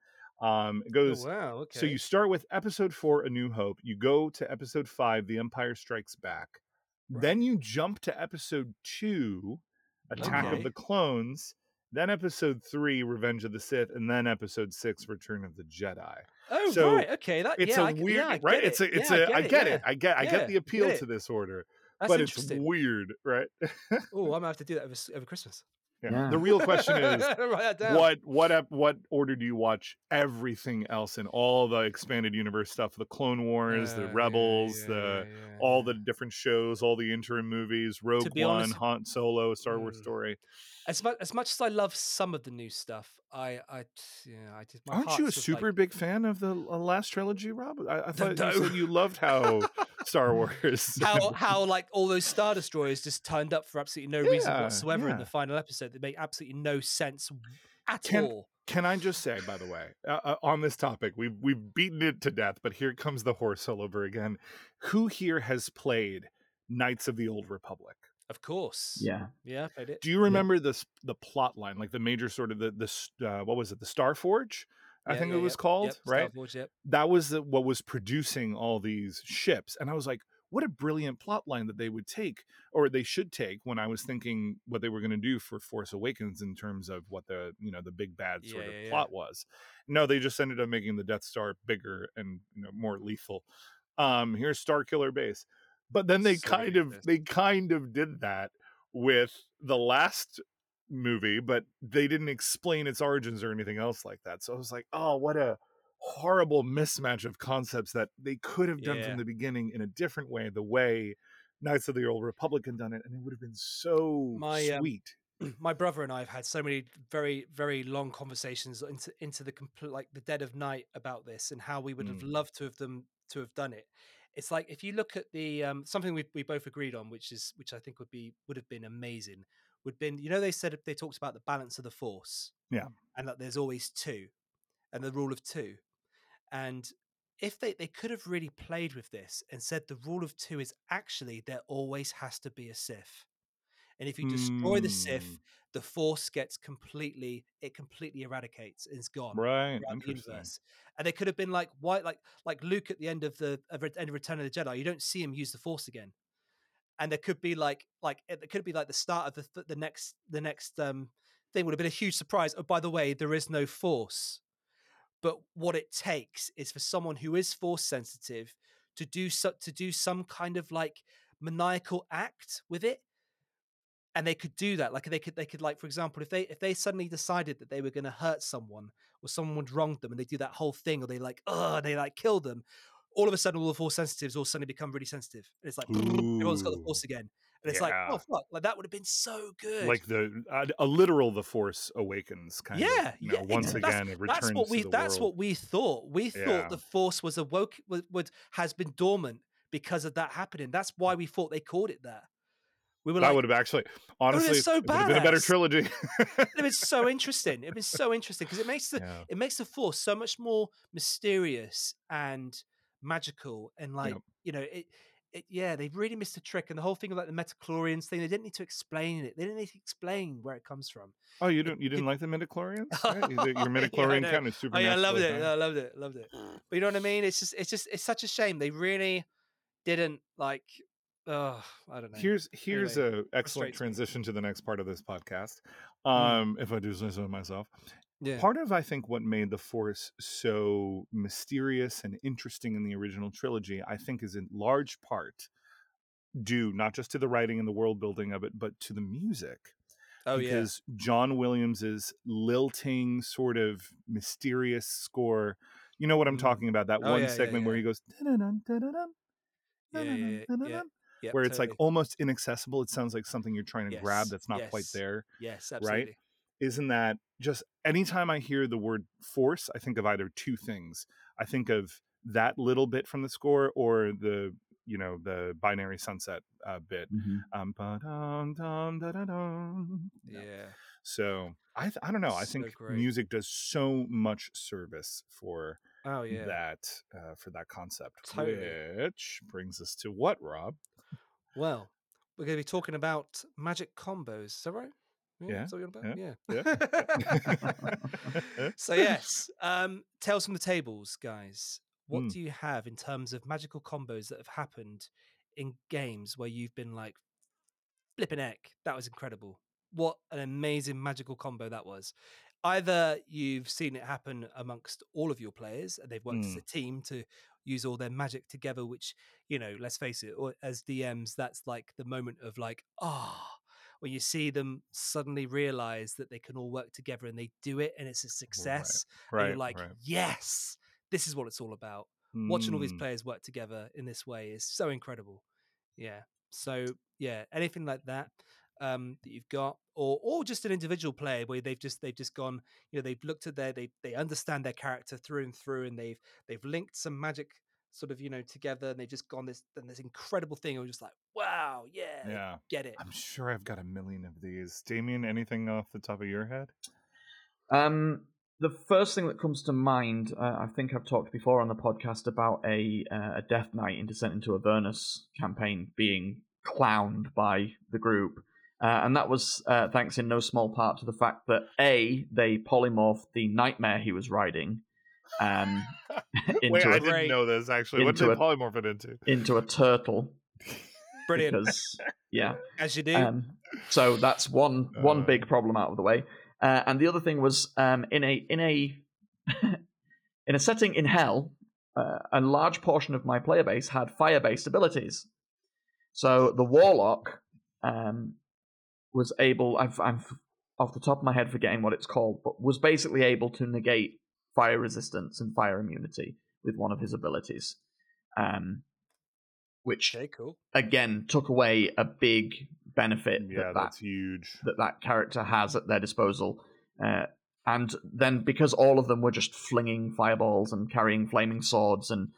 um, it Oh, goes wow, okay. so you start with episode four, A New Hope. You go to episode five, The Empire Strikes Back. Right. Then you jump to episode two, Attack Okay. of the Clones. Then episode three, Revenge of the Sith, and then episode six, Return of the Jedi. oh so right, okay. That It's yeah, a I weird, yeah, right? get It's a, it's yeah, a. I get yeah. it. I get, I get the appeal get to this order, That's but it's weird, right? Oh, [laughs] I'm gonna have to do that over, over Christmas. Yeah. Yeah. The real question is [laughs] Write that down. what what what order do you watch everything else in all the expanded universe stuff the clone wars Uh, the rebels yeah, the all the different shows all the interim movies rogue one honest- Han solo star wars Mm. story as much as much as I love some of the new stuff, I I yeah I just my aren't you a super like, big fan of the uh, last trilogy rob i, I thought No. you said you loved how [laughs] [laughs] star wars [laughs] how how like all those star destroyers just turned up for absolutely no reason Yeah, whatsoever in the final episode that make absolutely no sense at Can- all. Can I just say, by the way, uh, uh, on this topic, we've we've beaten it to death, but here comes the horse all over again. Who here has played Knights of the Old Republic? Of course. Yeah. Yeah, I did. Do you remember this the plot line, like the major sort of the this uh, what was it, the Star Forge? I Yeah, think yeah, it was yep, called, yep, right? Yep. That was the, what was producing all these ships, and I was like, what a brilliant plot line that they would take, or they should take. When I was thinking what they were going to do for Force Awakens in terms of what the you know the big bad sort Yeah, of plot was. No, they just ended up making the Death Star bigger and you know more lethal. Um, here's Star Killer Base, but then they So kind of they kind of did that with the last movie, but they didn't explain its origins or anything else like that. So I was like, oh, what a horrible mismatch of concepts that they could have done Yeah. from the beginning in a different way, the way Knights of the Old Republic had done it, and it would have been so My, um, sweet. [clears throat] my brother and I have had so many very very long conversations into into the complete like the dead of night about this and how we would have Mm. loved to have them to have done it. It's like if you look at the um, something we we both agreed on, which is which I think would be would have been amazing. Would been you know they said they talked about the balance of the force, Yeah. and that there's always two, and the rule of two, and if they they could have really played with this and said the rule of two is actually there always has to be a Sith. And if you destroy the Sith, Mm. the Force gets completely it completely eradicates. It's gone Right, the universe. And they could have been like why like like Luke at the end of the end of Return of the Jedi. You don't see him use the Force again. And there could be like like it could be like the start of the th- the next the next um thing would have been a huge surprise. Oh, by the way, there is no Force. But what it takes is for someone who is Force sensitive to do so, to do some kind of like maniacal act with it and they could do that like they could they could like for example if they if they suddenly decided that they were going to hurt someone or someone wronged them and they do that whole thing or they like oh they like kill them all of a sudden all the force sensitives all suddenly become really sensitive and it's like everyone's got the force again and it's like oh fuck like that would have been so good Like the uh, a literal The Force Awakens kind yeah of. You know, yeah once that's- again, it returns that's what we that's world. what we thought we Yeah. thought the force was awoke would, would has been dormant because of that happening that's why we thought they called it that we were that like would have actually, honestly, so it would have been a better trilogy. it was [laughs] so interesting. It was so interesting because it makes the Yeah. it makes the force so much more mysterious and magical and like Yep. you know it. It, yeah, they've really missed a trick, and the whole thing about the midichlorians thing, they didn't need to explain it. They didn't need to explain where it comes from. Oh, you didn't you didn't like the midichlorians? Right? Your [laughs] Yeah, I midichlorian count is Oh super. yeah, I loved it. I loved it. Loved it. But you know what I mean? It's just, it's just, it's such a shame they really didn't like. Oh, I don't know. Here's here's Anyway, a excellent transition to the next part of this podcast. Mm. Um, if I do say so myself. Yeah, Part of I think what made the Force so mysterious and interesting in the original trilogy, I think, is in large part due not just to the writing and the world building of it, but to the music. oh yeah, because John Williams's lilting, sort of mysterious score. You know what I'm Mm. talking about? That Oh, one yeah, yeah, segment where he goes, "Dun-dun-dun, dun-dun-dun, yeah, yeah, yeah, yeah. dun-dun-dun," Yep, where it's like almost inaccessible. It sounds like something you're trying to grab that's not quite there. yes, absolutely. Isn't that just anytime I hear the word force, I think of either two things. I think of that little bit from the score or the you know the binary sunset uh, bit Mhm. um, ba-dum, dum, da-da-dum. Yeah. Yeah. So I th- I don't know. I So think great. music does so much service for Oh yeah. that uh, for that concept. Totally. Which brings us to what, Rob? Well, we're going to be talking about magic combos. Is that right? Yeah, Is that what you're on yeah, about? Yeah. [laughs] so yes, um, tales from the tables, guys. What Mm. do you have in terms of magical combos that have happened in games where you've been like, flipping heck, that was incredible. What an amazing magical combo that was. Either you've seen it happen amongst all of your players and they've worked as Mm. a team to use all their magic together, which, you know, let's face it, or as DMs, that's like the moment of like, ah, when you see them suddenly realize that they can all work together and they do it and it's a success. and Right. you're like, right. yes, this is what it's all about. Watching all these Mm, players work together in this way is so incredible. Yeah. So yeah, anything like that um, that you've got, or or just an individual player where they've just they've just gone, you know, they've looked at their they they understand their character through and through, and they've they've linked some magic sort of you know together, and they've just gone this and this incredible thing. And we're just like, wow, yeah, Yeah. get it. I'm sure I've got a million of these. Damien, anything off the top of your head? Um, the first thing that comes to mind, uh, I think I've talked before on the podcast about a uh, a Death Knight in Descent into Avernus campaign being clowned by the group, uh, and that was uh, thanks in no small part to the fact that a they polymorphed the nightmare he was riding um, [laughs] into Wait, I a, didn't know this actually. What into did a- polymorph it into? into a turtle [laughs] Brilliant, because yeah. as you do. Um, so that's one one Uh. big problem out of the way. Uh, and the other thing was um, in a in a [laughs] in a setting in hell, uh, a large portion of my player base had fire based abilities. So the warlock um, was able. I've, I'm off the top of my head forgetting what it's called, but was basically able to negate fire resistance and fire immunity with one of his abilities. Um, which okay, cool. again took away a big benefit Yeah, that, that that's huge. that that character has at their disposal. Uh, and then because all of them were just flinging fireballs and carrying flaming swords and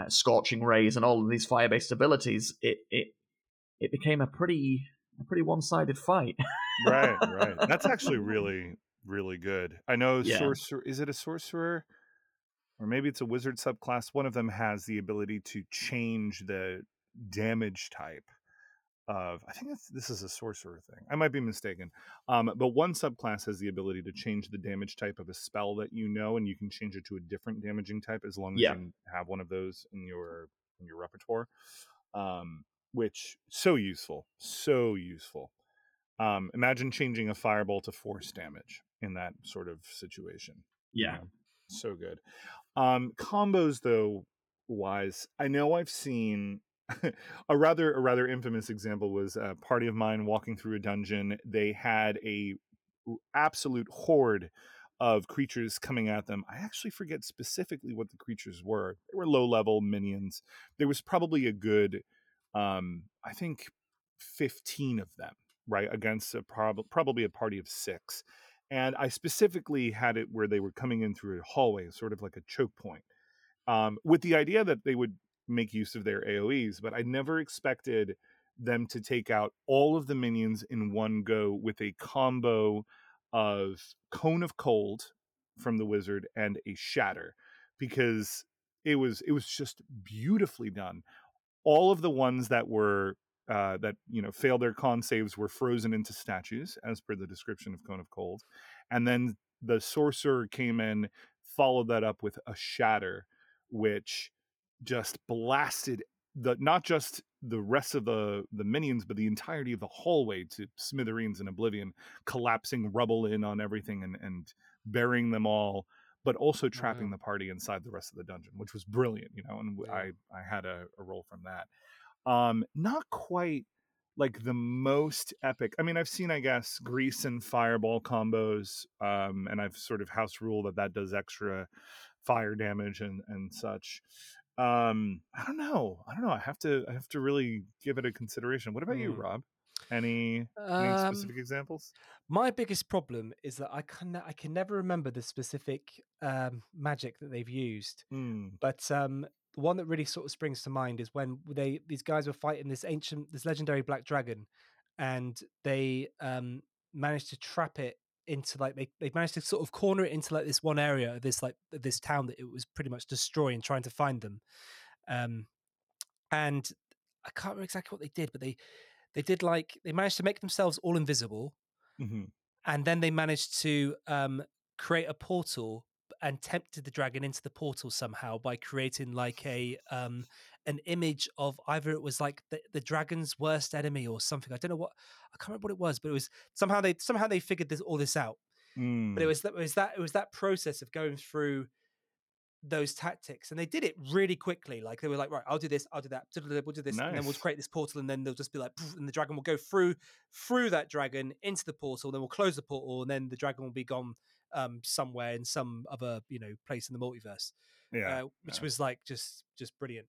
uh, scorching rays and all of these fire-based abilities, it it it became a pretty a pretty one-sided fight. [laughs] right, right. That's actually really, really good. I know Yeah. sorcerer. Is it a sorcerer, or maybe it's a wizard subclass? One of them has the ability to change the damage type of. I think it's, this is a sorcerer thing. I might be mistaken. Um, but one subclass has the ability to change the damage type of a spell that you know, and you can change it to a different damaging type as long as Yeah. you have one of those in your in your repertoire. Um, which so useful, so useful. Um, imagine changing a fireball to force damage in that sort of situation. you know? so good. Um, combos though, wise, I know I've seen [laughs] a rather a rather infamous example was a party of mine walking through a dungeon. They had a absolute horde of creatures coming at them. I actually forget specifically what the creatures were. They were low level minions. There was probably a good, um, I think, fifteen of them, right, against a prob- probably a party of six. And I specifically had it where they were coming in through a hallway, sort of like a choke point, um, with the idea that they would make use of their AOE's. But I never expected them to take out all of the minions in one go with a combo of cone of cold from the wizard and a shatter because it was it was just beautifully done all of the ones that were uh, that you know failed their con saves were frozen into statues as per the description of cone of cold and then the sorcerer came in followed that up with a shatter which just blasted the not just the rest of the the minions but the entirety of the hallway to smithereens and oblivion collapsing rubble in on everything and and burying them all but also trapping Wow. the party inside the rest of the dungeon which was brilliant you know and Yeah. i i had a, a roll from that um not quite like the most epic i mean i've seen i guess grease and fireball combos um and i've sort of house rule that that does extra fire damage and and such um i don't know i don't know i have to i have to really give it a consideration what about you Hmm. rob any any Um, specific examples My biggest problem is that I can I can never remember the specific um, magic that they've used. Hmm. But um, the one that really sort of springs to mind is when they these guys were fighting this ancient, this legendary black dragon, and they um, managed to trap it into like they they managed to sort of corner it into like this one area of this like this town that it was pretty much destroying, trying to find them. Um, and I can't remember exactly what they did, but they they did like they managed to make themselves all invisible Mhm. and then they managed to um, create a portal and tempted the dragon into the portal somehow by creating like a um, an image of either it was like the, the dragon's worst enemy or something. I don't know what I can't remember what it was, but it was somehow they somehow they figured this all this out. But it Mm. was that it was that it was that process of going through those tactics and they did it really quickly like they were like right i'll do this i'll do that we'll do this nice. and then we'll create this portal and then they'll just be like and the dragon will go through through that dragon into the portal then we'll close the portal and then the dragon will be gone um somewhere in some other you know place in the multiverse yeah uh, which yeah. was like just just brilliant.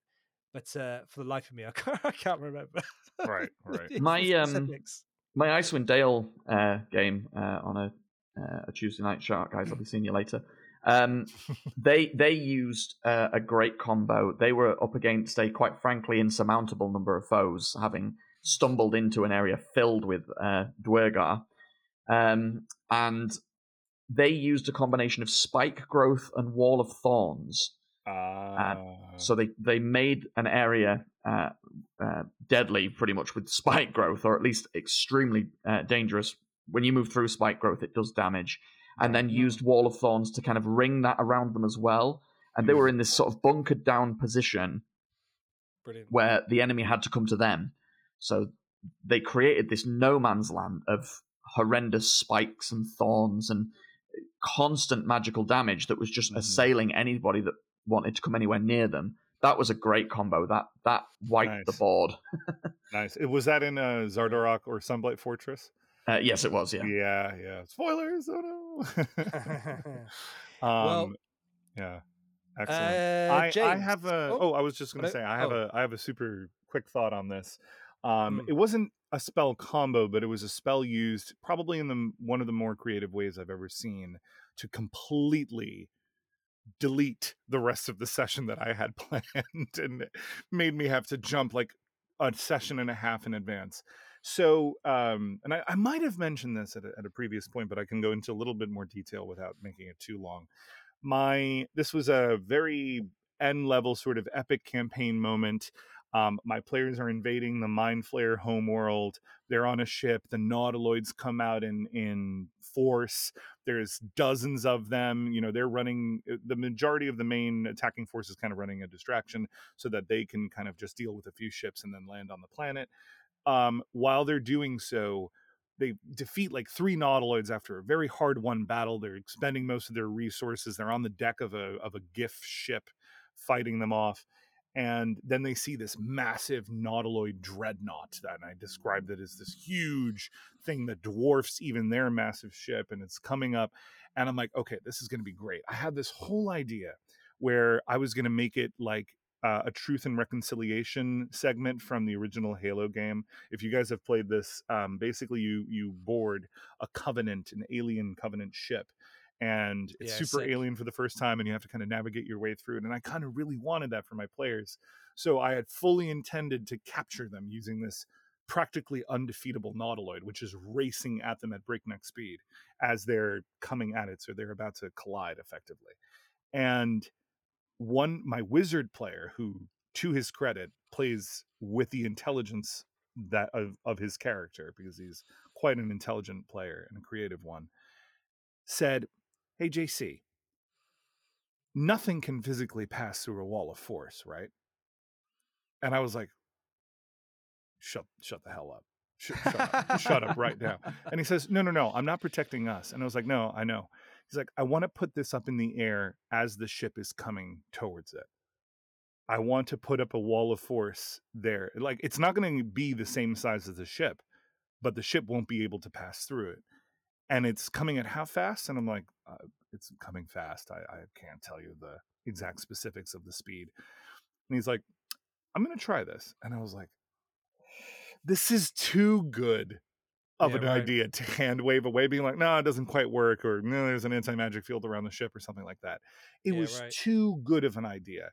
But uh for the life of me i [laughs] can't, I can't remember right [laughs] right. my um my icewind dale uh game uh on a uh, a tuesday night shark guys i'll be seeing you later. Um, [laughs] they they used uh, a great combo. They were up against a quite frankly insurmountable number of foes, having stumbled into an area filled with uh, Duergar, um, and they used a combination of spike growth and wall of thorns. Uh... so they they made an area uh, uh, deadly, pretty much with spike growth, or at least extremely uh, dangerous. When you move through spike growth, it does damage and then used Wall of Thorns to kind of ring that around them as well. And they were in this sort of bunkered down position Brilliant. where the enemy had to come to them. So they created this no man's land of horrendous spikes and thorns and constant magical damage that was just mm-hmm. assailing anybody that wanted to come anywhere near them. That was a great combo. That that wiped nice. the board. [laughs] nice. Was that in uh, Xardorok or Sunblight Fortress? Uh, yes, it was. Yeah. Yeah. Yeah. Spoilers. Oh no. [laughs] um, well, yeah. Excellent. Uh, I, I have a. Oh, oh I was just going to say I have oh. a. I have a super quick thought on this. Um, Mm. It wasn't a spell combo, but it was a spell used probably in the one of the more creative ways I've ever seen to completely delete the rest of the session that I had [laughs] planned and made me have to jump like a session and a half in advance. So, um, and I, I might have mentioned this at a, at a previous point, but I can go into a little bit more detail without making it too long. My this was a very end level sort of epic campaign moment. Um, my players are invading the Mind Flayer homeworld. They're on a ship. The Nautiloids come out in in force. There's dozens of them. You know, they're running. uh, The majority of the main attacking force is kind of running a distraction so that they can kind of just deal with a few ships and then land on the planet. Um, while they're doing so, they defeat like three nautiloids after a very hard won battle. They're expending most of their resources. They're on the deck of a of a gith ship, fighting them off, and then they see this massive nautiloid dreadnought. That I described it as this huge thing that dwarfs even their massive ship, and it's coming up. And I'm like, okay, this is going to be great. I had this whole idea where I was going to make it like uh, a truth and reconciliation segment from the original Halo game. If you guys have played this, um, basically you you board a Covenant, an alien Covenant ship, and it's Yeah, super sick. alien for the first time, and you have to kind of navigate your way through it. And I kind of really wanted that for my players, so I had fully intended to capture them using this practically undefeatable nautiloid which is racing at them at breakneck speed as they're coming at it so they're about to collide effectively and one my wizard player who to his credit plays with the intelligence that of, of his character because he's quite an intelligent player and a creative one said hey jc nothing can physically pass through a wall of force right? And i was like shut shut the hell up. Sh- shut up. Shut up right now. [laughs] And he says no no no i'm not protecting us. And i was like no i know. He's like i want to put this up in the air as the ship is coming towards it. I want to put up a wall of force there. Like it's not going to be the same size as the ship but the ship won't be able to pass through it and it's coming at how fast and i'm like uh, it's coming fast I, I can't tell you the exact specifics of the speed and he's like i'm going to try this and i was like this is too good of Yeah, an right. idea to hand wave away, being like, no, it doesn't quite work, or no, there's an anti magic field around the ship, or something like that. It Yeah, was right. too good of an idea.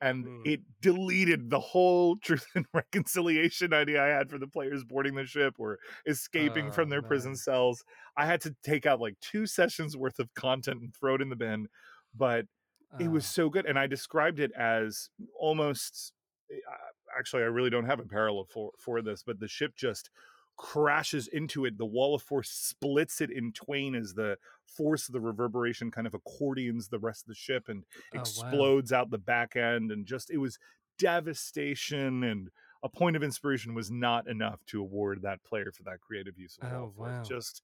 And Mm. it deleted the whole truth and [laughs] reconciliation idea I had for the players boarding the ship or escaping from Oh, their prison cells. I had to take out like two sessions worth of content and throw it in the bin. But it was so good and i described it as almost uh, actually i really don't have a parallel for for this but the ship just crashes into it the wall of force splits it in twain as the force of the reverberation kind of accordions the rest of the ship and Oh, wow. explodes out the back end and just it was devastation and a point of inspiration was not enough to award that player for that creative use of Oh, wow. just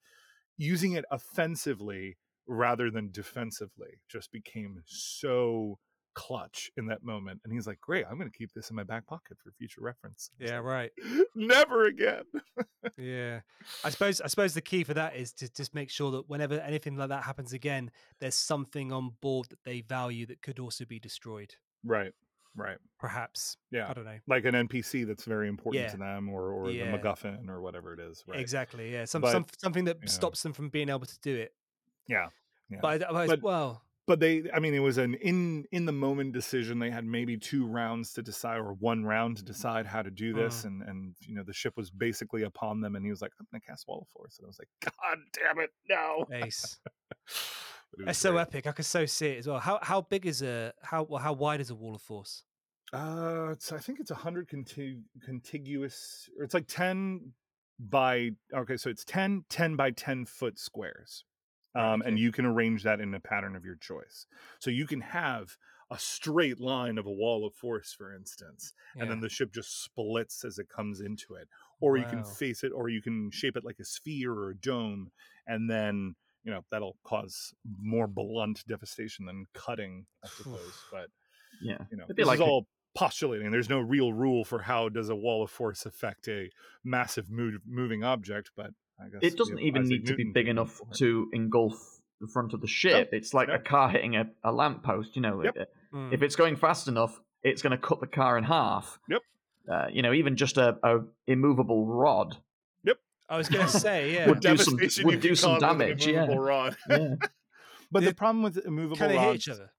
using it offensively rather than defensively just became so clutch in that moment. And he's like, "Great, I'm going to keep this in my back pocket for future reference." Yeah, like, right. [laughs] Never again. [laughs] Yeah, I suppose I suppose the key for that is to just make sure that whenever anything like that happens again, there's something on board that they value that could also be destroyed. right. Right. Perhaps. Yeah. I don't know. Like an NPC that's very important Yeah. to them, or or Yeah. the MacGuffin, or whatever it is. Right. Exactly. Yeah. Some, But, some something that know. stops them from being able to do it. Yeah. Yeah. But, I, I, But- well, but they i mean it was an in in the moment decision they had maybe two rounds to decide or one round to decide how to do this and and you know the ship was basically upon them and he was like i'm gonna cast wall of force and i was like god damn it no. [laughs] But It's so great. epic. I could so see it as well. How how big is a how well, how wide is a wall of force? uh it's, i think it's 100 contig- contiguous or it's like 10 by okay so it's 10 10 by 10 foot squares um, and you can arrange that in a pattern of your choice. So you can have a straight line of a wall of force for instance and then the ship just splits as it comes into it or you can face it or you can shape it like a sphere or a dome and then you know that'll cause more blunt devastation than cutting i suppose [sighs] but Yeah. you know this is a- all postulating. There's no real rule for how does a wall of force affect a massive move, moving object but guess It doesn't have even Isaac need to be big enough to engulf the front of the ship. it's like no. a car hitting a, a lamppost. You know, Yep. It- Mm. if it's going fast enough, it's going to cut the car in half. Yep. Uh, you know, even just a, a immovable rod Yep. I was going to say, [laughs] yeah. Would do some- would do some cause with an damage, yeah. immovable rod. Yeah. [laughs] but the Did- problem with immovable Can they hit rods each other?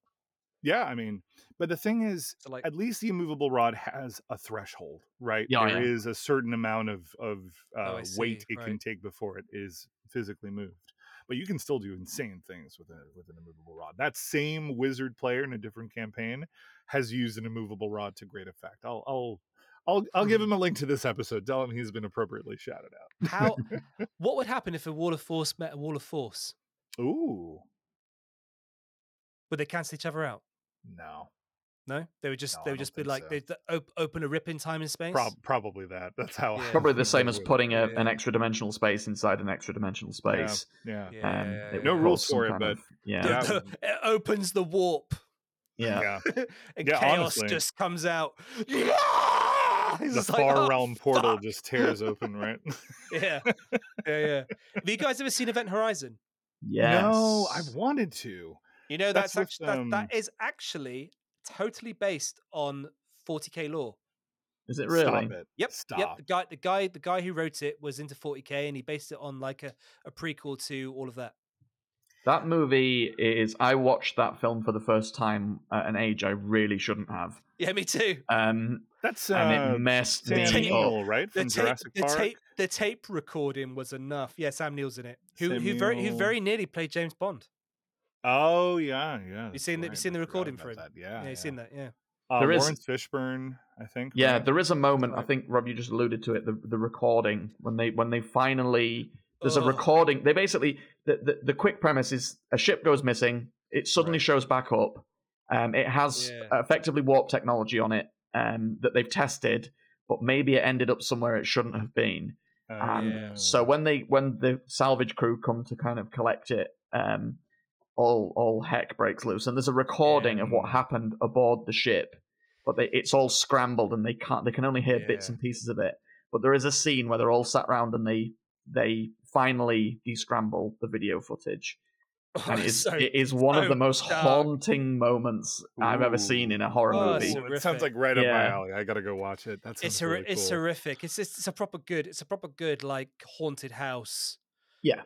yeah i mean but the thing is So like, at least the immovable rod has a threshold, right? Yeah, There is yeah. a certain amount of of Oh, uh, I weight it can take before it is physically moved. But you can still do insane things with a with an immovable rod. That same wizard player in a different campaign has used an immovable rod to great effect. I'll I'll I'll I'll give him a link to this episode. Tell him he's been appropriately shouted out. how? [laughs] what would happen if a wall of force met a wall of force? Ooh, Would they cancel each other out? no, No, they would just No, they I would just be like so. they'd op- open a rip in time and space. Prob- probably that. That's how. Yeah. I Probably the same as putting a, Yeah. an extra dimensional space inside an extra dimensional space. Yeah. Yeah, Um, yeah, it would No rules for it, but of- yeah, The- Yeah. the- [laughs] it opens the warp, yeah, Yeah. [laughs] and Yeah, chaos honestly. just comes out. [laughs] Yeah! It's the just like, far "Oh, realm portal fuck!" just tears open, right? Yeah, yeah, yeah. Have you guys ever seen Event Horizon? Yes. No, I wanted to. You know That's that's, with, actually that, um, that is actually totally based on 40k lore. Is it really? Stop it. Yep. Stop. Yep. The guy, the guy, the guy who wrote it was into 40k, and he based it on like a, a prequel to all of that. That movie is. I watched that film for the first time at an age I really shouldn't have. Yeah, me too. Um, That's and uh, it messed Sam me tape- up. Neill, right? The From tape, Jurassic the Park. tape, the tape recording was enough. Yeah, Sam Neill's in it. Who, Sam who very, who very nearly played James Bond. Oh yeah, yeah. that's seen the- you right. seen the recording for him? that. Yeah, Yeah, you've seen that. Yeah. Uh, There is- Laurence Fishburne, I think. Yeah, right? there is a moment. I think Rob, you just alluded to it. The the recording when they when they finally there's a Oh. recording. They basically the, the the quick premise is a ship goes missing. It suddenly Right. shows back up. Um, it has Yeah. effectively warp technology on it um, that they've tested, but maybe it ended up somewhere it shouldn't have been. And Yeah. so when they when the salvage crew come to kind of collect it, um, all all heck breaks loose, and there's a recording of what happened aboard the ship, but they, it's all scrambled and they can't they can only hear bits and pieces of it. But there is a scene where they're all sat around and they they finally descramble the video footage, [coughs] and it is So- it is one of the most dark. haunting moments I've ever seen in a horror Oh, movie. it sounds like right up my alley. I gotta go watch it. That's sounds it's really it's cool. horrific. It's just, it's a proper good. It's a proper good like haunted house Yeah,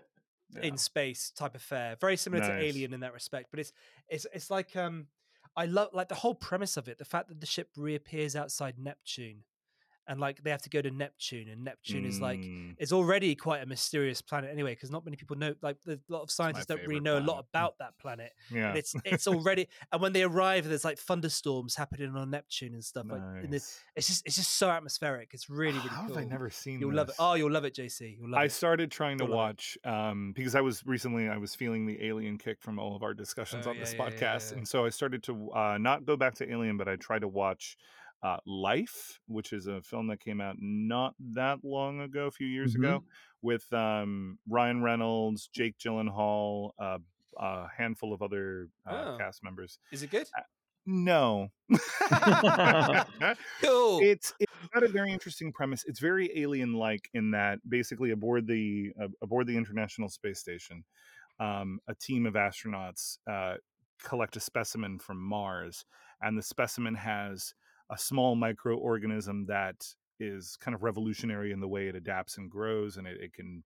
Yeah. in space type of affair. Very similar to Alien in that respect, but it's it's it's like um I love like the whole premise of it. The fact that the ship reappears outside Neptune, and like they have to go to Neptune, and Neptune is like Mm, is already quite a mysterious planet anyway, because not many people know. Like a lot of scientists don't really know a lot about that planet. yeah. And it's it's already and when they arrive, there's like thunderstorms happening on Neptune and stuff. Like in the, Nice. it's just it's just so atmospheric. It's really really How cool. have I never seen You'll love it. Oh, you'll love it, JC. You'll love I it. started trying to You'll watch um, because I was recently I was feeling the alien kick from all of our discussions Oh, on this yeah, yeah, yeah, podcast, yeah. and so I started to uh, not go back to Alien, but I tried to watch uh, Life, which is a film that came out not that long ago, a few years Mhm. ago, with um, Ryan Reynolds, Jake Gyllenhaal, uh, a handful of other uh, Oh. cast members. Is it good? no. [laughs] [laughs] Cool. it's it's got a very interesting premise. It's very alien-like in that basically aboard the uh, aboard the International Space Station, um, a team of astronauts uh, collect a specimen from Mars, and the specimen has a small microorganism that is kind of revolutionary in the way it adapts and grows, and it, it can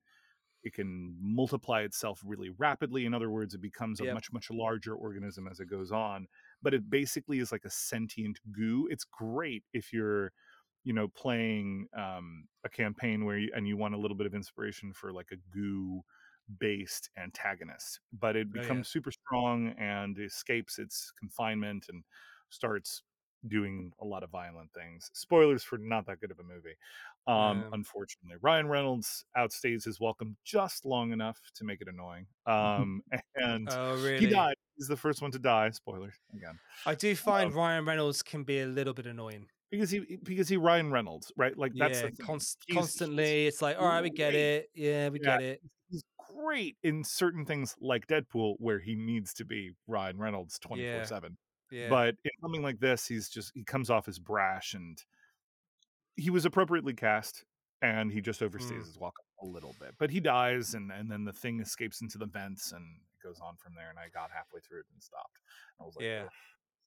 it can multiply itself really rapidly. In other words, it becomes a Yep. much much larger organism as it goes on. But it basically is like a sentient goo. It's great if you're you know playing um, a campaign where you, and you want a little bit of inspiration for like a goo based antagonist but it Oh, yeah. becomes super strong and escapes its confinement and starts doing a lot of violent things spoilers for not that good of a movie um Yeah. unfortunately ryan reynolds outstays his welcome just long enough to make it annoying [laughs] um [laughs] and oh, he died he's the first one to die spoilers again I do find Um, Ryan Reynolds can be a little bit annoying. because he because he ryan reynolds right like that's yeah, the const- He's- he's constantly. It's like, all right, we get it. Yeah, we Yeah. get it. he's great in certain things like Deadpool, where he needs to be Ryan Reynolds twenty four seven. Yeah. But in something like this, he's just he comes off as brash and he was appropriately cast, and he just overstays Mm. his welcome a little bit. But he dies, and and then the thing escapes into the vents, and it goes on from there. And I got halfway through it and stopped. I was like, Yeah. "Ugh,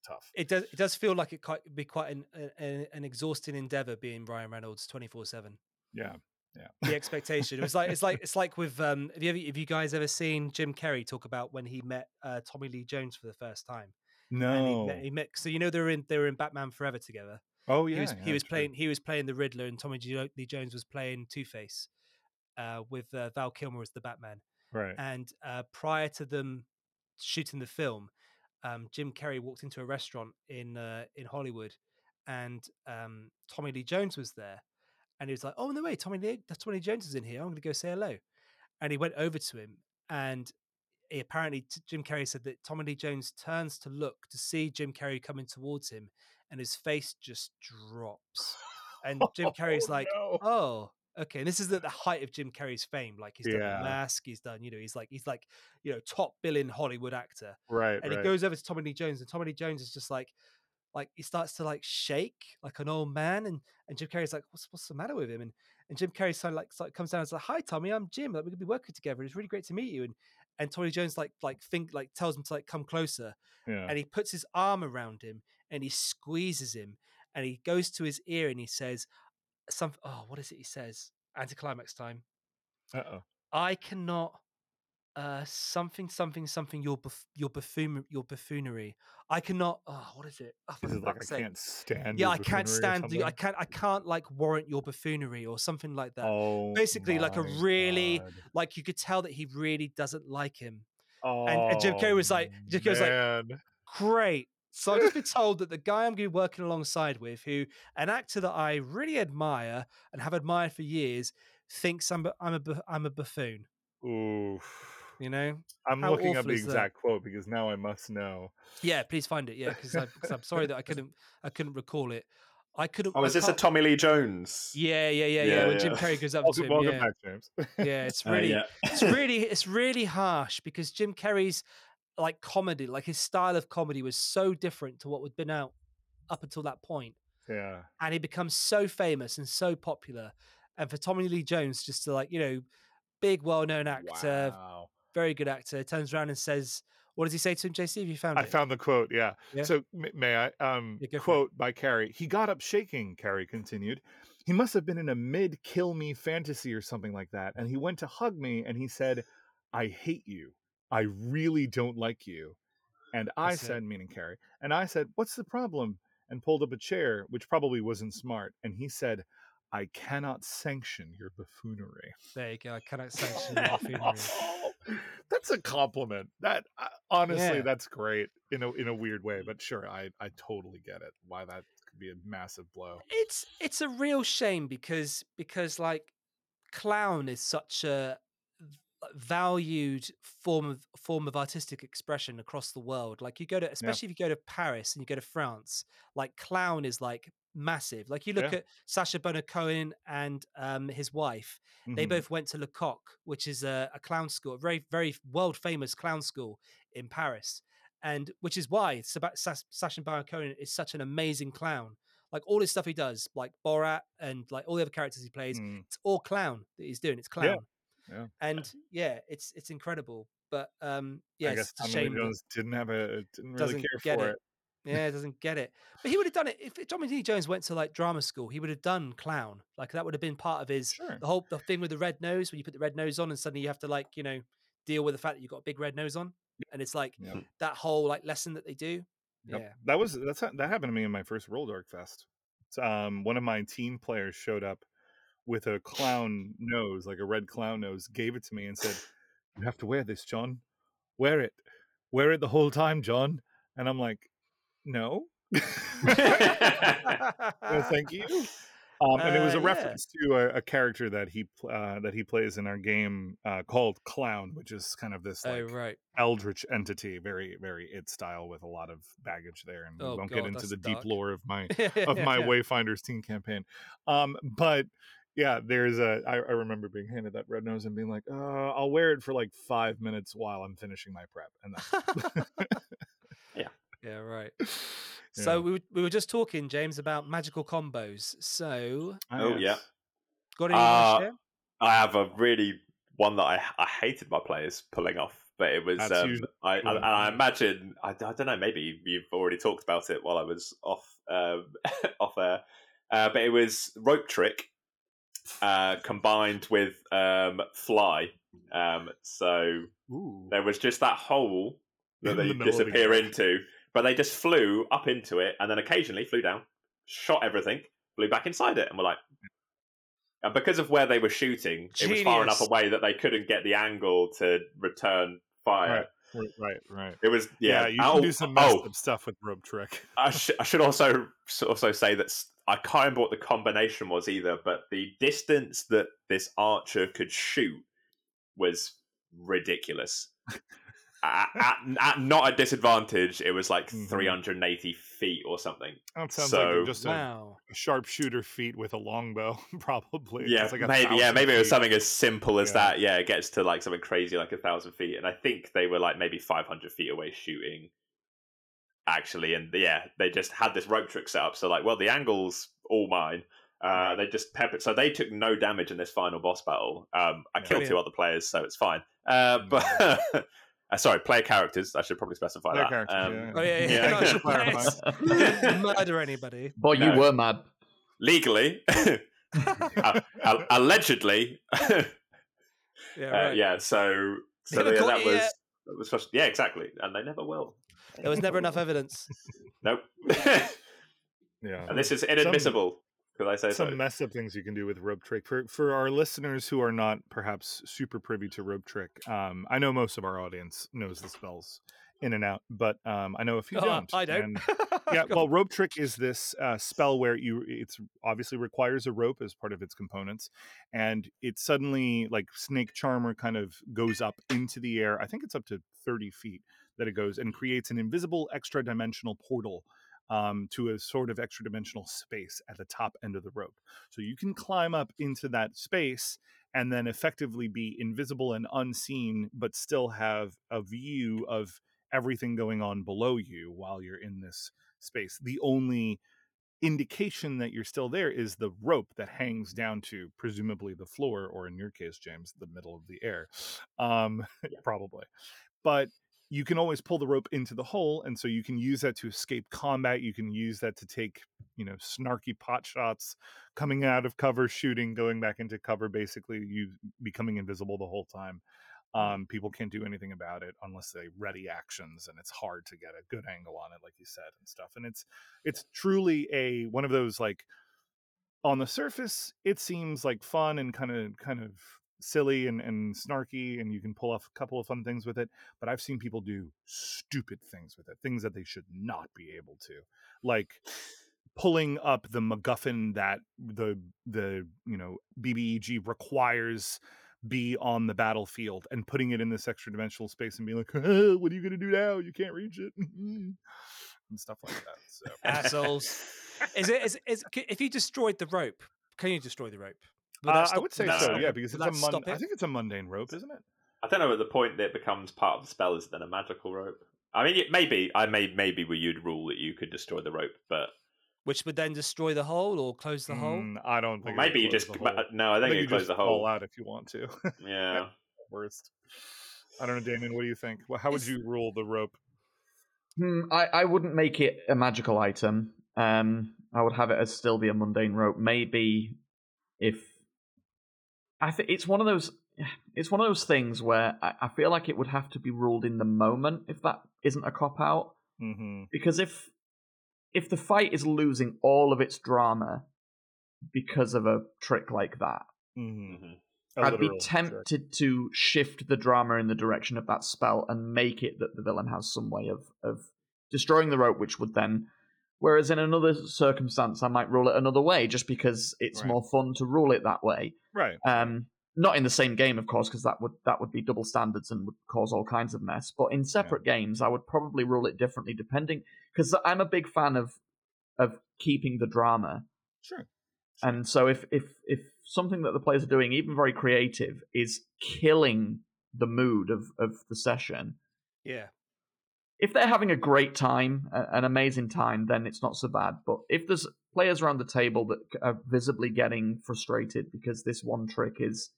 tough. it does. It does feel like it quite be quite an an, an exhausting endeavor being Ryan Reynolds twenty four seven. Yeah, yeah. The expectation. It was like it's like it's like with um. Have you ever have you guys ever seen Jim Carrey talk about when he met uh, Tommy Lee Jones for the first time? And he No. he met. So you know they're in they were in Batman Forever together. oh yeah. he was yeah, he was playing he was playing the Riddler and Tommy Lee Jones was playing Two Face, uh, with uh, Val Kilmer as the Batman. right. And uh, prior to them shooting the film, um, Jim Carrey walked into a restaurant in uh, in Hollywood, and um, Tommy Lee Jones was there, and he was like, "Oh no way, Tommy Lee, Tommy Lee Jones is in here. I'm going to go say hello." And he went over to him, and apparently Jim Carrey said that Tommy Lee Jones turns to look to see Jim Carrey coming towards him, and his face just drops. And [laughs] Jim Carrey's Oh, like, no. "Oh, okay." And this is at the height of Jim Carrey's fame. Like he's done Yeah. the mask, he's done, you know, he's like he's like, you know, top billing Hollywood actor. right. And right. he goes over to Tommy Lee Jones, and Tommy Lee Jones is just like, like he starts to like shake like an old man, and and Jim Carrey's like, "What's what's the matter with him?" And and Jim Carrey of like, comes down and says, like, "Hi, Tommy, I'm Jim. Like we're gonna be working together. It's really great to meet you." And and Tommy Jones like like think like tells him to like come closer, yeah. and he puts his arm around him and he squeezes him, and he goes to his ear and he says, "Some oh, what is it?" He says, "Anticlimax time." Uh oh. I cannot uh something something something your buff- your buffoon your buffoonery. I cannot oh what is it? Oh, Is it like I sake. can't stand? Yeah, I can't stand the I can't I can't like warrant your buffoonery or something like that. Oh, Basically, like a really- God. Like you could tell that he really doesn't like him. Oh, and Jim Carrey was like- Jim Carrey was like. Great. So I've just been [laughs] told that the guy I'm going to be working alongside with, who an actor that I really admire and have admired for years, thinks I'm a, I'm a I'm a buffoon. Oof. You know? I'm how looking up the is that? exact quote because now I must know. Yeah, please find it. Yeah, because I'm sorry that I [laughs] couldn't I couldn't recall it. I couldn't. Oh, I is this a Tommy Lee Jones? Yeah, yeah, yeah, yeah. Yeah, When Jim. Carrey goes [laughs] up Welcome, to him, welcome yeah. back, James. [laughs] yeah, it's Uh, really, yeah. it's really, it's really harsh because Jim Carrey's like comedy, like his style of comedy was so different to what had been out up until that point, yeah. and he becomes so famous and so popular. And for Tommy Lee Jones, just to like you know, big, well-known actor, Wow. Very good actor, turns around and says, "What does he say to him, JC? Have you found it. I it?" found the quote. Yeah. Yeah? So may I um Yeah, it. quote by Carrey? He got up shaking. Carrey continued. He must have been in a mid kill me fantasy or something like that, and he went to hug me and he said, "I hate you. I really don't like you." And I That's it. said, meaning Carrey, and I said, "What's the problem?" And pulled up a chair, which probably wasn't smart. And he said, "I cannot sanction your buffoonery." there you go. I cannot sanction your [laughs] buffoonery. That's a compliment. That uh, honestly, Yeah. that's great in a in a weird way. But sure, I I totally get it. Why that could be a massive blow. it's it's a real shame because because like clown is such a valued form of form of artistic expression across the world like you go to especially if you go to paris and you go to france like clown is like massive like you look Yeah. at Sacha Baron Cohen and um, his wife they Mhm. both went to lecoq which is a, a clown school a very very world famous clown school in paris and which is why Sab- Sas- Sacha Baron Cohen is such an amazing clown. Like all this stuff he does, like Borat and like all the other characters he plays, Mm. it's all clown that he's doing. It's clown, yeah. and yeah, it's it's incredible. But um, yeah, I it's guess a Tommy shame Jones didn't have a didn't really care for it. it. Yeah, doesn't get it. But he would have done it if Tommy Lee Jones went to like drama school. He would have done clown. Like that would have been part of his Sure. the whole the thing with the red nose when you put the red nose on and suddenly you have to like you know deal with the fact that you've got a big red nose on and it's like Yep. that whole like lesson that they do. Yep. Yeah. That was that's that happened to me in my first Rolldark Fest. Um, one of my team players showed up with a clown nose, like a red clown nose, gave it to me and said, "You have to wear this, John. Wear it. Wear it the whole time, John." And I'm like, "No." [laughs] no, thank you. Um, and it was Uh, a yeah. reference to a, a character that he uh, that he plays in our game uh, called Clown, which is kind of this oh like right. eldritch entity, very very it style with a lot of baggage there. And we Oh, won't God, get into the dark. deep lore of my [laughs] of my yeah. Wayfinders team campaign. Um, but yeah, there's a. I, I remember being handed that red nose and being like, uh, "I'll wear it for like five minutes while I'm finishing my prep," and then [laughs] Yeah, right. Yeah. So we were, we were just talking, James, about magical combos. So Oh, yeah. got any you Uh. I have a really one that I I hated my players pulling off, but it was um, usually I, I and I imagine I, I don't know maybe you've already talked about it while I was off um, [laughs] off air, uh, but it was rope trick uh, combined with um, fly. Um, so Ooh. there was just that hole that In they the disappear game. into, but they just flew up into it and then occasionally flew down, shot everything, flew back inside it, and were like. And because of where they were shooting, it was far enough away that they couldn't get the angle to return fire. Right, right, right. It was Yeah, yeah. you oh, can do some oh. messed oh, up stuff with rope trick. [laughs] I, sh- I should also also say that I can't remember what the combination was either, but the distance that this archer could shoot was ridiculous. At, at, at not a disadvantage, it was like Mhm. 380 feet or something. That sounds So- like just Wow. a sharpshooter feat with a longbow, [laughs] probably. yeah, like maybe. Yeah, thousand maybe it was something as simple as Yeah. that. Yeah, it gets to like something crazy, like a thousand feet, and I think they were like maybe 500 feet away shooting. Actually, and yeah, they just had this rope trick set up. So like, well, the angle's all mine. Uh, they just peppered, so they took no damage in this final boss battle. Um, I Yeah. killed two other players, so it's fine. Uh, but [laughs] [laughs] uh, sorry, player characters. I should probably specify Player that. Um, yeah. Oh yeah, yeah. [laughs] Yeah. no, I should [laughs] [laughs] Murder anybody. Boy, you No. were mad. legally, uh, uh, allegedly, Yeah, Uh, yeah, so so yeah, that was yet. that was just, yeah, exactly, and they never will. There was never enough evidence. Nope, Yeah. and this is inadmissible because I say some so. messed up things you can do with rope trick for for our listeners who are not perhaps super privy to rope trick um i know most of our audience knows the spells in and out but um i know a few Oh, don't I don't. and- [laughs] yeah well rope trick is this uh, spell where you it's obviously requires a rope as part of its components and it suddenly like snake charmer kind of goes up into the air i think it's up to 30 feet that it goes and creates an invisible extra dimensional portal um, to a sort of extra dimensional space at the top end of the rope so you can climb up into that space and then effectively be invisible and unseen but still have a view of everything going on below you while you're in this space. The only indication that you're still there is the rope that hangs down to presumably the floor, or in your case, James, the middle of the air. Um, [laughs] probably. But you can always pull the rope into the hole, and so you can use that to escape combat. You can use that to take, you know, snarky pot shots, coming out of cover, shooting, going back into cover, basically you becoming invisible the whole time. Um, people can't do anything about it unless they ready actions, and it's hard to get a good angle on it, like you said, and stuff. And it's it's truly a one of those like on the surface, it seems like fun and kind of kind of silly and, and snarky, and you can pull off a couple of fun things with it. But I've seen people do stupid things with it, things that they should not be able to, like pulling up the MacGuffin that the the you know BBEG requires be on the battlefield and putting it in this extra dimensional space and being like, [laughs] "Uh, what are you gonna do now? You can't reach it, [laughs] and stuff like that. So Assholes. Is it is, is if you destroyed the rope? Can you destroy the rope? Would that uh, I would say would that so, yeah, because Would it's a that mun- stop I think it's a mundane rope, isn't it? I don't know at the point that it becomes part of the spell is it then a magical rope. I mean, it- maybe I may maybe we you'd rule that you could destroy the rope, but Which would then destroy the hole or close the hole. Mm, I don't think. it maybe you just the no. I I think think you you close just the hole. out if you want to. [laughs] Yeah. Worst. I don't know, Damien. What do you think? Well, how would you rule the rope? Hmm, I, I wouldn't make it a magical item. Um, I would have it as still be a mundane rope. Maybe if I think it's one of those. [sighs] It's one of those things where I, I feel like it would have to be ruled in the moment if that isn't a cop out. Mm-hmm. Because if if the fight is losing all of its drama because of a trick like that, Mm-hmm. Mhm. I'd be tempted to shift the drama in the direction of that spell and make it that the villain has some way of of destroying the rope, which would then. Whereas in another circumstance, I might rule it another way, just because it's Right. more fun to rule it that way. Right. Um, not in the same game, of course, because that would that would be double standards and would cause all kinds of mess. But in separate games, I would probably rule it differently, depending because I'm a big fan of of keeping the drama. Sure. And so if if if something that the players are doing, even very creative, is killing the mood of of the session, Yeah. If they're having a great time, an amazing time, then it's not so bad. But if there's players around the table that are visibly getting frustrated because this one trick is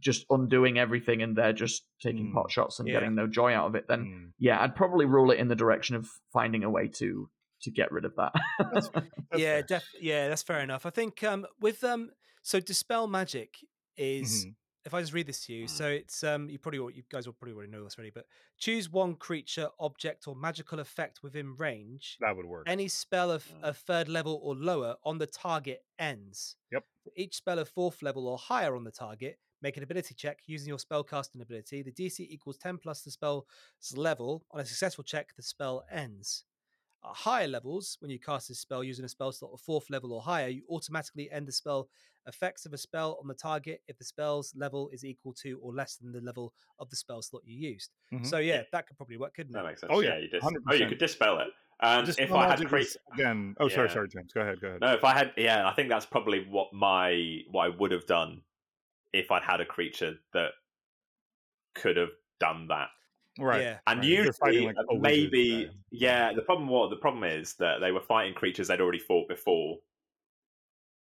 just undoing everything and they're just taking Mm. pot shots and Yeah. getting no joy out of it, then Mm. yeah, I'd probably rule it in the direction of finding a way to to get rid of that. That's [laughs] yeah, def- yeah, that's fair enough. I think um with um so dispel magic is Mhm. If I just read this to you, so it's um you probably you guys will probably already know this already, but choose one creature, object, or magical effect within range. That would work. Any spell of Mm. a third level or lower on the target ends. Yep. Each spell of fourth level or higher on the target, make an ability check using your spellcasting ability. The DC equals 10 plus the spell's level. On a successful check, the spell ends. At higher levels, when you cast this spell using a spell slot of fourth level or higher, you automatically end the spell effects of a spell on the target if the spell's level is equal to or less than the level of the spell slot you used. Mhm. So yeah, that could probably work, couldn't That it? makes sense. Oh, yeah, yeah, you dis- oh, you could dispel it. And Just if I had magic cre- is, again. Oh, sorry, Yeah. sorry, James. Go ahead. Go ahead. no, if I had, yeah, I think that's probably what my what I would have done if I'd had a creature that could have done that. Right. Yeah. And Right, if they're usually, fighting, like, a wizard, maybe, say. yeah. The problem what the problem is that they were fighting creatures they'd already fought before,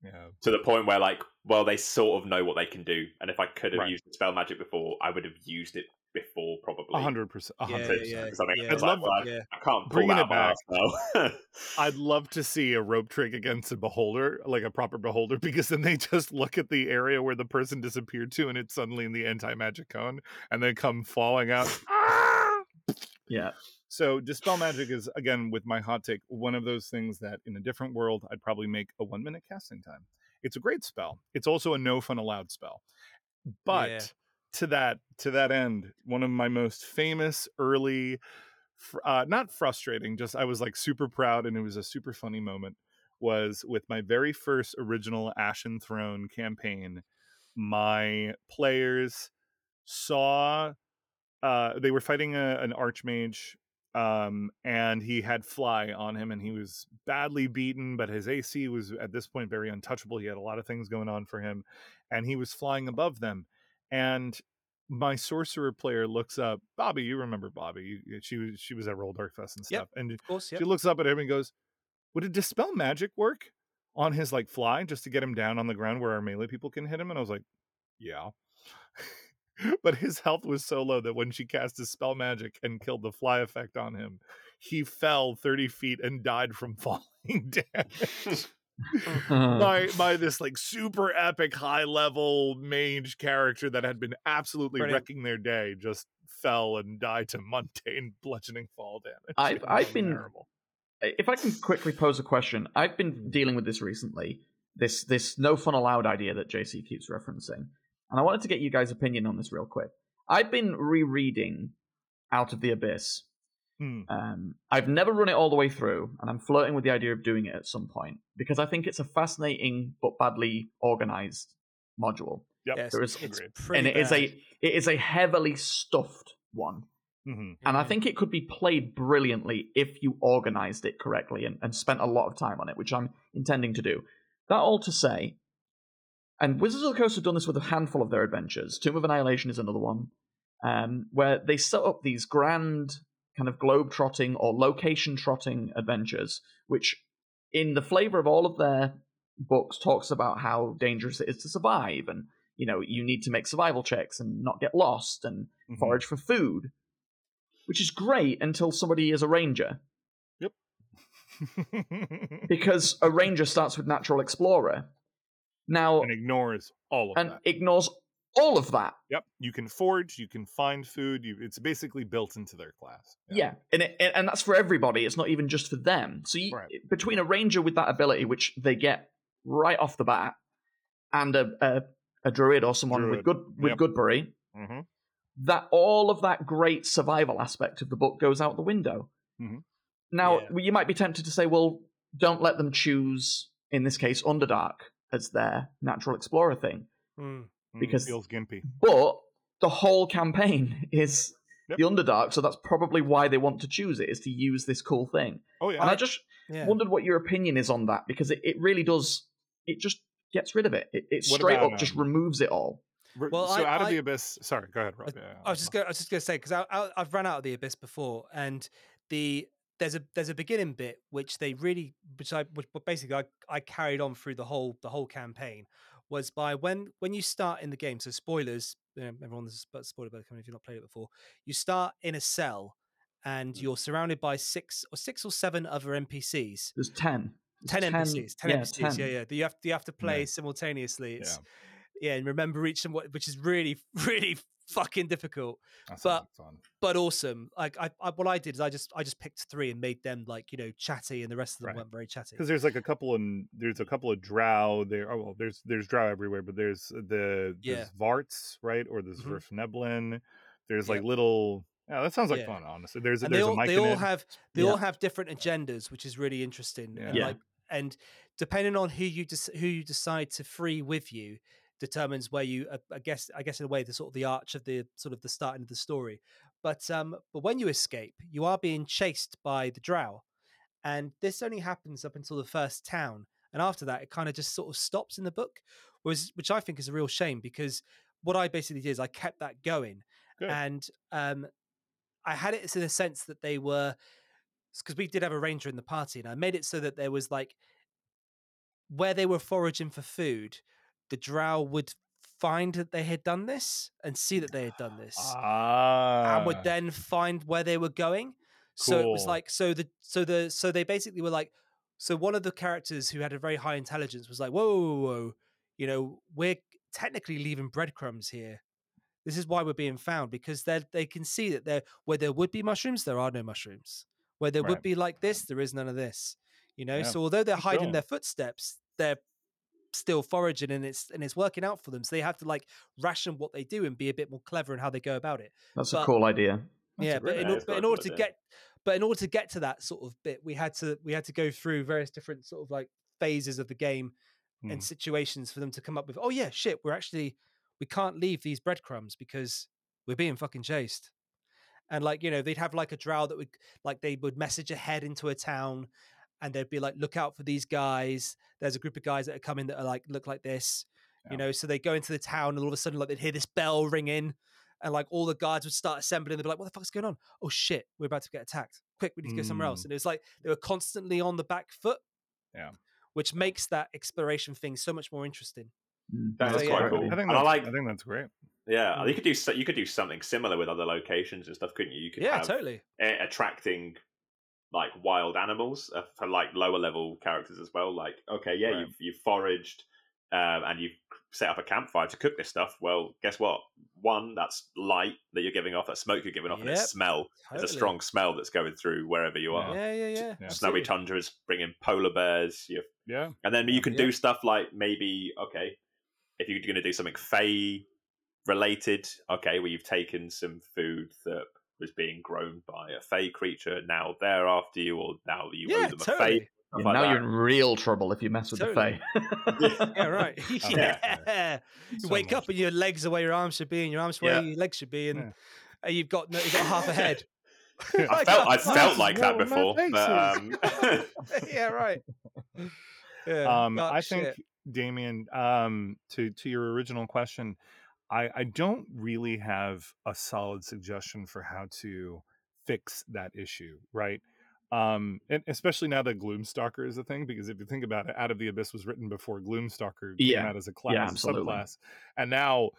Yeah. to the point where like, well, they sort of know what they can do. And if I could have Right. used spell magic before, I would have used it before probably. Hundred percent. Yeah, hundred yeah, percent. I mean, yeah. it's I'd like, love- well, yeah. I can't pull Bringing that it out my ass. I'd love to see a rope trick against a beholder, like a proper beholder, [laughs] because then they just look at the area where the person disappeared to, and it's suddenly in the anti magic cone, and they come falling out. [laughs] Ah! yeah. So dispel magic [sighs] is again with my hot take one of those things that in a different world I'd probably make a one minute casting time. It's a great spell. It's also a no fun allowed spell. But Yeah. to that to that end, one of my most famous early, uh, not frustrating, just I was like super proud and it was a super funny moment. Was with my very first original Ashen Throne campaign. My players saw uh they were fighting a, an archmage um and he had fly on him and he was badly beaten but his ac was at this point very untouchable he had a lot of things going on for him and he was flying above them and my sorcerer player looks up bobby you remember bobby she was she was at Rolldark fest and Yep. stuff and Of course, yeah. she looks up at him and goes would a dispel magic work on his like fly just to get him down on the ground where our melee people can hit him and i was like yeah [laughs] [laughs] but his health was so low that when she cast dispel magic and killed the fly effect on him he fell 30 feet and died from [laughs] falling damage [laughs] by by this like super epic high level mage character that had been absolutely Brilliant. wrecking their day just fell and died to mundane bludgeoning fall damage I've- I've been- terrible. if I can quickly pose a question, I've been dealing with this recently. This this no fun allowed idea that JC keeps referencing, and I wanted to get you guys' opinion on this real quick. I've been rereading Out of the Abyss. Hmm. Um, I've never run it all the way through, and I'm flirting with the idea of doing it at some point because I think it's a fascinating but badly organized module, Yep. Yes, there is- it's Agreed. and it is bad. a it is a heavily stuffed one. Mhm. And I Mhm. think it could be played brilliantly if you organized it correctly and, and spent a lot of time on it, which I'm intending to do. That all to say, and Wizards of the Coast have done this with a handful of their adventures. Tomb of Annihilation is another one, um, where they set up these grand kind of globe trotting or location trotting adventures, which in the flavor of all of their books talks about how dangerous it is to survive and you know you need to make survival checks and not get lost and Mhm. forage for food which is great until somebody is a ranger yep [laughs] because a ranger starts with natural explorer now and ignores all of that. and that. ignores all of that Yep, you can forge, you can find food. You, it's basically built into their class. Yeah, and it, and that's for everybody. It's not even just for them. So you, Right. between a ranger with that ability, which they get right off the bat, and a a, a druid or someone with good with yep. Goodberry, hmm that all of that great survival aspect of the book goes out the window. Mhm. Now Yeah. you might be tempted to say, well, don't let them choose in this case Underdark as their natural explorer thing, Mm. Because- feels gimpy. but the whole campaign [laughs] is. Yep. The Underdark, so that's probably why they want to choose it, is to use this cool thing. Oh yeah, And I just Yeah. wondered what your opinion is on that because it, it really does it just gets rid of it it, it straight about, up just um, removes it all Well, so I- out of I- the abyss. Sorry, go ahead, Rob. Yeah, I was just going. I was just going to say because I, I, I've run out of the abyss before, and the there's a there's a beginning bit which they really which I which basically I, I carried on through the whole the whole campaign was by when when you start in the game. So spoilers, you know, everyone this is but spoiler about coming if you've not played it before. You start in a cell, and Mm. you're surrounded by six or six or seven other NPCs. there's 10 There's 10 NPCs, 10 yeah, NPCs, yeah, 10. yeah. that You have you have to play Yeah. simultaneously. It's Yeah. yeah, and remember each and what, which is really [laughs] really fucking difficult That but- but awesome. Like I, I, what I did is I just, I just picked three and made them like you know chatty, and the rest of them Right. weren't very chatty. because there's like a couple of there's a couple of drow there. Oh well, there's there's drow everywhere, but there's the Yeah. there's varts right, or there's Mhm. Svirfneblin. There's like little. Yeah, that sounds like Yeah. fun. Honestly, there's and there's they all, a they all have, they all have different agendas, which is really interesting. And Yeah. like, and depending on who you des- who you decide to free with you, determines where you, uh, I guess, I guess in a way, the sort of the arch of the sort of the starting of the story. But um, but when you escape, you are being chased by the drow, and this only happens up until the first town, and after that, it kind of just sort of stops in the book, was which I think is a real shame because what I basically did is I kept that going, Good. and um, I had it in a sense that they were because we did have a ranger in the party, and I made it so that there was like where they were foraging for food, the drow would find that they had done this and see that they had done this Ah, and would then find where they were going. So it was like so the so the so they basically were like so one of the characters who had a very high intelligence was like whoa whoa whoa, whoa. you know we're technically leaving breadcrumbs here. This is why we're being found because they they can see that there where there would be mushrooms there are no mushrooms. Where there Right. would be like this there is none of this. You know. Yeah. So although they're hiding their footsteps, they're still foraging and it's and it's working out for them. So they have to like ration what they do and be a bit more clever in how they go about it that's but- a cool idea That's yeah, but in, but in order to get, but in order to get to that sort of bit, we had to we had to go through various different sort of like phases of the game Hmm. and situations for them to come up with. Oh yeah, shit, we're actually we can't leave these breadcrumbs because we're being fucking chased. And like you know, they'd have like a drow that would like they would message ahead into a town, and they'd be like, "Look out for these guys." There's a group of guys that are coming that are like look like this, Yeah. you know. So they go into the town, and all of a sudden, like they'd hear this bell ringing, and like all the guards would start assembling. They'd be like, "What the fuck's going on? Oh shit, we're about to get attacked! Quick, we need to go somewhere else." Mm. And it was like they were constantly on the back foot. Yeah. which makes that exploration thing so much more interesting. Mm. That So, yeah. quite I cool. think that's, I like, I think that's great. yeah, Mm. you could do so- you could do something similar with other locations and stuff, couldn't you? You could Yeah, have totally. attracting like wild animals uh, for like lower level characters as well. Like, okay, yeah, Right. you've you've foraged um, and you've set up a campfire to cook this stuff. Well, guess what? One, that's light that you're giving off, that smoke you're giving off, and it's smell. There's a strong smell that's going through wherever you are. Yeah, yeah, yeah. Yeah. Snowy absolutely. tundras bringing polar bears. You Yeah, and then you can Yeah. do stuff like maybe okay, if you're going to do something Fey related, okay, where you've taken some food that was being grown by a Fey creature, now they're after you, or now you owe Yeah, them a totally. Fey. stuff Yeah, like now that. you're in real trouble if you mess with Totally. the [laughs] Fae. Yeah, right. [laughs] Oh, yeah. You So wake much. up and your legs are where your arms should be, and your arms where Yeah. your legs should be, and Yeah. uh, you've got you've got half a head. [laughs] I felt I felt like that before, but um, yeah, right. Yeah, um, dark I think shit. Damien, um, to to your original question, I I don't really have a solid suggestion for how to fix that issue, right? Um, and especially now that Gloomstalker is a thing, because if you think about it, Out of the Abyss was written before Gloomstalker came out as a class, Yeah, as a absolutely. subclass, and now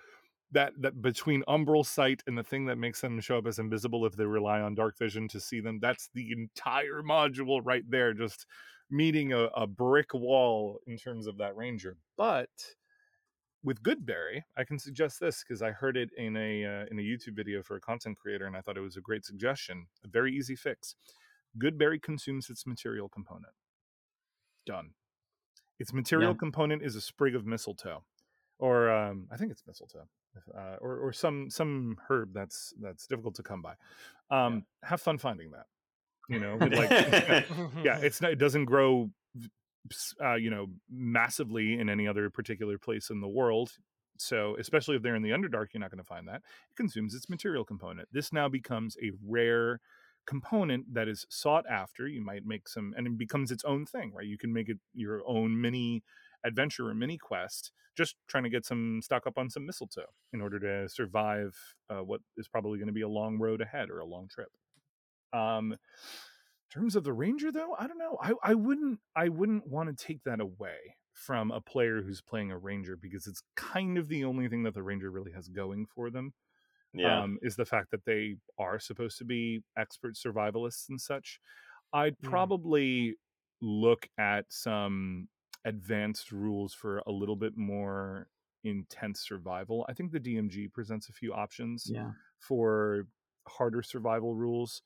that that between Umbral Sight and the thing that makes them show up as invisible if they rely on dark vision to see them, that's the entire module right there, just meeting a, a brick wall in terms of that ranger. But with Goodberry, I can suggest this because I heard it in a uh, in a YouTube video for a content creator, and I thought it was a great suggestion. A very easy fix. Goodberry consumes its material component. Done. Its material Yeah. component is a sprig of mistletoe, or um, I think it's mistletoe, uh, or or some some herb that's that's difficult to come by. Um, Have fun finding that. You know, like [laughs] [laughs] yeah, it's not. It doesn't grow, uh, you know, massively in any other particular place in the world. So, especially if they're in the Underdark, you're not going to find that. It consumes its material component. This now becomes a rare component that is sought after. You might make some, and it becomes its own thing, right? You can make it your own mini adventure or mini quest, just trying to get some stock up on some mistletoe in order to survive uh, what is probably going to be a long road ahead or a long trip. Um, terms of the ranger though i don't know i, I wouldn't i wouldn't want to take that away from a player who's playing a ranger because it's kind of the only thing that the ranger really has going for them yeah. um, is the fact that they are supposed to be expert survivalists and such i'd Mm. probably look at some advanced rules for a little bit more intense survival i think the dmg presents a few options Yeah. for harder survival rules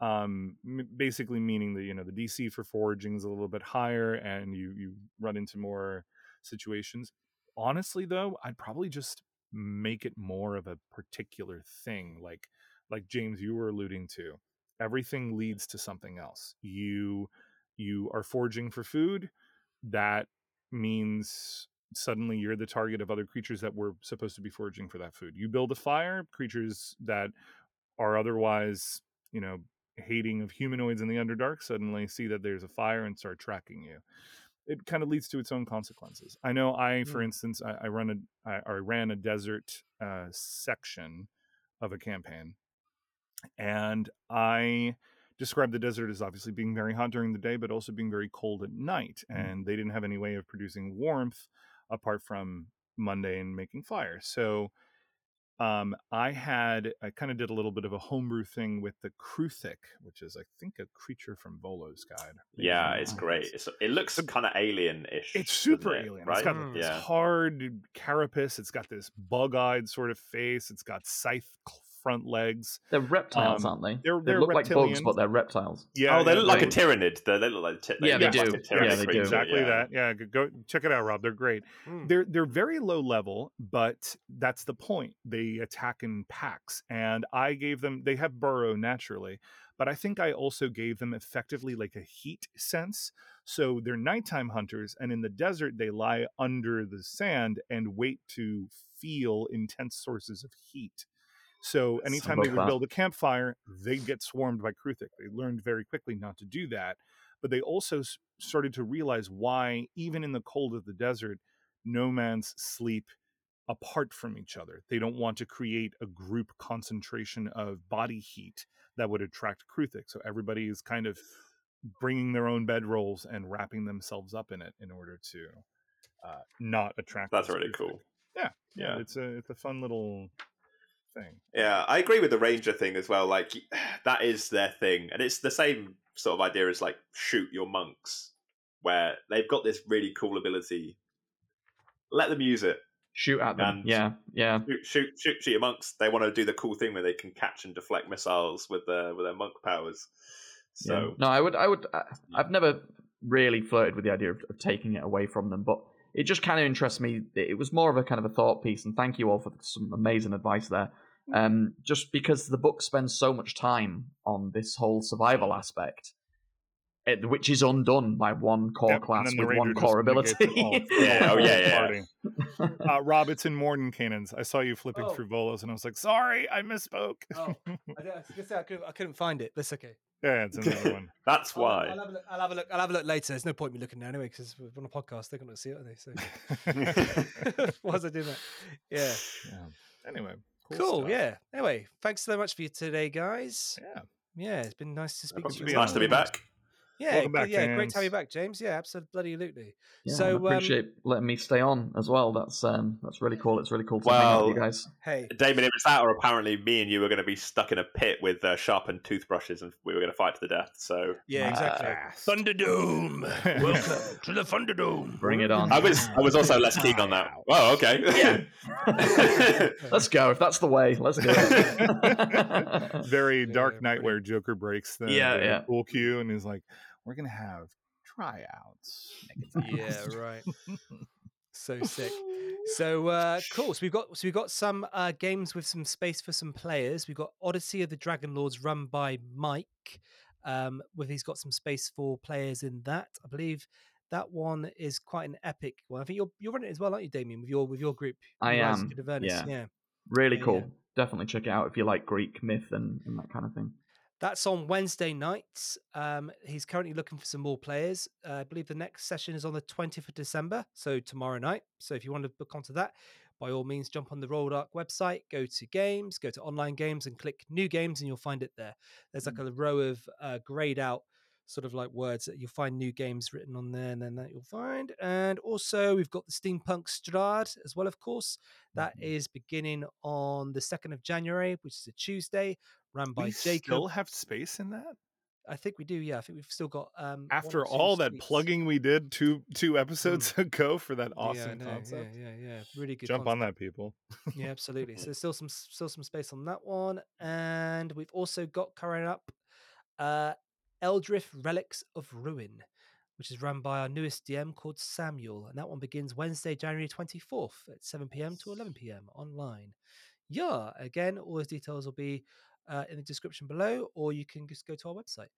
um basically meaning that you know the dc for foraging is a little bit higher and you you run into more situations. Honestly though i'd probably just make it more of a particular thing like like james you were alluding to everything leads to something else. You you are foraging for food. That means suddenly you're the target of other creatures that were supposed to be foraging for that food. You build a fire creatures that are otherwise you know hating of humanoids in the underdark suddenly see that there's a fire and start tracking you. It kind of leads to its own consequences. I know i for Mm. instance i, I run a I, I ran a desert uh, section of a campaign and i described the desert as obviously being very hot during the day but also being very cold at night and they didn't have any way of producing warmth apart from mundane making fire. So um, I had I kind of did a little bit of a homebrew thing with the Kruthik, which is I think a creature from Volo's Guide. yeah, it's great. It's, it looks kind of alien-ish. It's super it? alien. right? It's got Mm. this yeah. hard carapace. It's got this bug-eyed sort of face. It's got scythe front legs. They're reptiles, Um, aren't they? they're- they they're look like bugs, but they're reptiles. Yeah, oh, they yeah, look like a Tyranid. They, they look like ty- Yeah, they look like do. a Yeah, Tyranid they do. exactly yeah. that. Yeah, go- go check it out, Rob. They're great. Mm. they're they're very low level but that's the point they attack in packs and i gave them they have burrow naturally but i think i also gave them effectively like a heat sense so they're nighttime hunters and in the desert they lie under the sand and wait to feel intense sources of heat so anytime they would build a campfire they'd get swarmed by Kruthik they learned very quickly not to do that but they also started to realize why even in the cold of the desert nomads sleep apart from each other. They don't want to create a group concentration of body heat that would attract Kruthik. So everybody is kind of bringing their own bedrolls and wrapping themselves up in it in order to uh, not attract. That's really cool. Yeah, yeah, Yeah. It's a it's a fun little thing. Yeah, I agree with the ranger thing as well. Like [sighs] that is their thing, and it's the same sort of idea as like shoot your monks, where they've got this really cool ability. Let them use it. Shoot at them. Yeah, yeah. Shoot, shoot, shoot, shoot your monks. They want to do the cool thing where they can catch and deflect missiles with their with their monk powers. yeah. So no, I would, I would, I- I've never really flirted with the idea of, of taking it away from them, but it just kind of interests me. It was more of a kind of a thought piece, and thank you all for some amazing advice there. Um, just because the book spends so much time on this whole survival aspect, it, which is undone by one core Yep, and class the with one core ability. [laughs] Yeah, oh, yeah, yeah. [laughs] Uh, Rob, it's in Mordenkainen's. I saw you flipping Oh. through Volo's, and I was like, "Sorry, I misspoke." Oh, I, [laughs] I was gonna say I couldn't, I couldn't find it. That's okay. yeah, it's another one. that's I'll- why. I'll, have a look, I'll have a look. I'll have a look later. There's no point me looking now anyway because we're on a podcast. They're going to see it, are they? So why was I doing that? Yeah. Yeah. Anyway, cool. Cool. stuff. yeah. Anyway, thanks so much for you today, guys. Yeah. Yeah, it's been nice to speak It's to you. be nice to be back. Yeah, Welcome back, yeah, great to have you back, James. Yeah, absolutely. Yeah, so, I um, appreciate letting me stay on as well. That's um, that's really cool. It's really cool to hang out with you guys. Hey, Damon, it was that, or apparently me and you were going to be stuck in a pit with uh, sharpened toothbrushes, and we were going to fight to the death. So yeah, exactly. Thunderdome. Welcome [laughs] to the Thunderdome. Bring it on. I was I was also less keen on that. Oh, okay. Yeah. [laughs] Let's go. If that's the way, let's do it. [laughs] Very Dark Knight where Joker breaks the, Yeah, the yeah. pool cue and he's like, "We're gonna have tryouts." Make it fast." Yeah, right. [laughs] so sick. [laughs] So uh, cool. So we've got so we've got some uh, games with some space for some players. We've got Odyssey of the Dragonlords run by Mike. Um, with he's got some space for players in that. I believe that one is quite an epic one. I think you're you're running it as well, aren't you, Damien? With your with your group. I am, yeah. yeah. really Yeah, cool. yeah. Definitely check it out if you like Greek myth and, and that kind of thing. That's on Wednesday nights. Um, he's currently looking for some more players. Uh, I believe the next session is on the 20th of December, so tomorrow night. So if you want to book onto that, by all means, jump on the Rolldark website, go to games, go to online games, and click new games, and you'll find it there. There's like a row of uh, grayed out sort of like words that you'll find new games written on there, and then that you'll find. And also, we've got the Steampunk Strahd as well, of course. That Mhm. is beginning on the 2nd of January, which is a Tuesday, run by we Jacob. still have space in that I think we do. Yeah, I think we've still got. Um, after all that plugging we did two two episodes [laughs] ago for that Yeah, awesome know, concept. Yeah, yeah, yeah. Really good. Jump on that, people. Yeah, absolutely. So there's [laughs] still some still some space on that one, and we've also got coming up, uh, Eldriff Relics of Ruin, which is run by our newest DM called Samuel, and that one begins Wednesday, January 24th at 7 p.m. to 11 p.m. online. Yeah, again, all those details will be uh, in the description below, or you can just go to our website.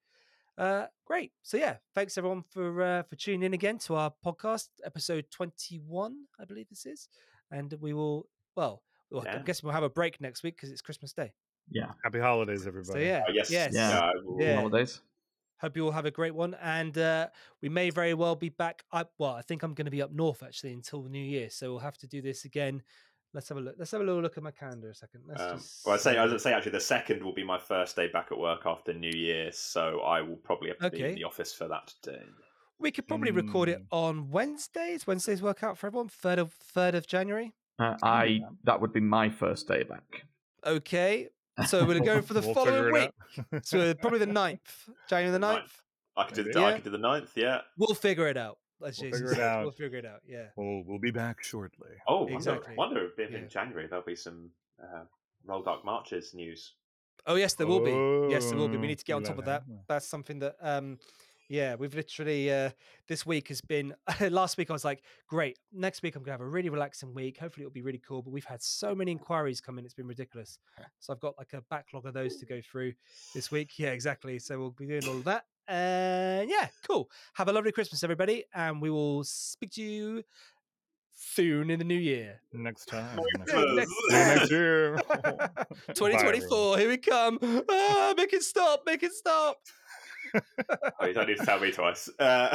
Uh, great. So yeah, thanks everyone for uh, for tuning in again to our podcast, episode 21, I believe this is, and we will. Well, well Yeah. I'm guessing we'll have a break next week because it's Christmas Day. Yeah. Happy holidays, everybody. So yeah, Oh, yes, yes, Yeah. I will- Yeah. Holidays. Hope you all have a great one, and uh, we may very well be back. I, well, I think I'm going to be up north actually until the New Year, so we'll have to do this again. Let's have a look. Let's have a little look at my calendar a second. Let's Um, just well, I say I see. would say actually the second will be my first day back at work after New Year, so I will probably have to be in the office for that day. we could probably record it Mm. on Wednesdays. Wednesdays work out for everyone. Third of third of January. Uh, I that would be my first day back. Okay, so we're going for the [laughs] We'll following week. So probably the 9th, January the 9th. Ninth. I could do the Maybe. I could do the ninth, yeah. We'll figure it out. As We'll Jason figure it out. We'll figure it out. Yeah. we'll, we'll be back shortly. Oh, Exactly. exactly. wonder, wonder if Yeah. in January there'll be some uh, Rolldark Marches news. Oh yes, there will be. Yes, there will be. We Oh, need to get on top of that. That's something that um yeah, we've literally uh this week has been [laughs] last week I was like, great. Next week I'm gonna have a really relaxing week. Hopefully it'll be really cool. But we've had so many inquiries come in, it's been ridiculous. [laughs] So I've got like a backlog of those to go through this week. Yeah, exactly. So we'll be doing all of that. And yeah, cool. Have a lovely Christmas, everybody, and we will speak to you soon in the new year. Next [laughs] time. Christmas. [laughs] See you next [laughs] year. 2024, here we come. Ah, make it stop, make it stop. Oh, you don't need to tell me twice. Uh,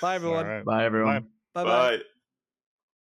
Bye, everyone. All right. Bye everyone. Bye. Bye bye. bye.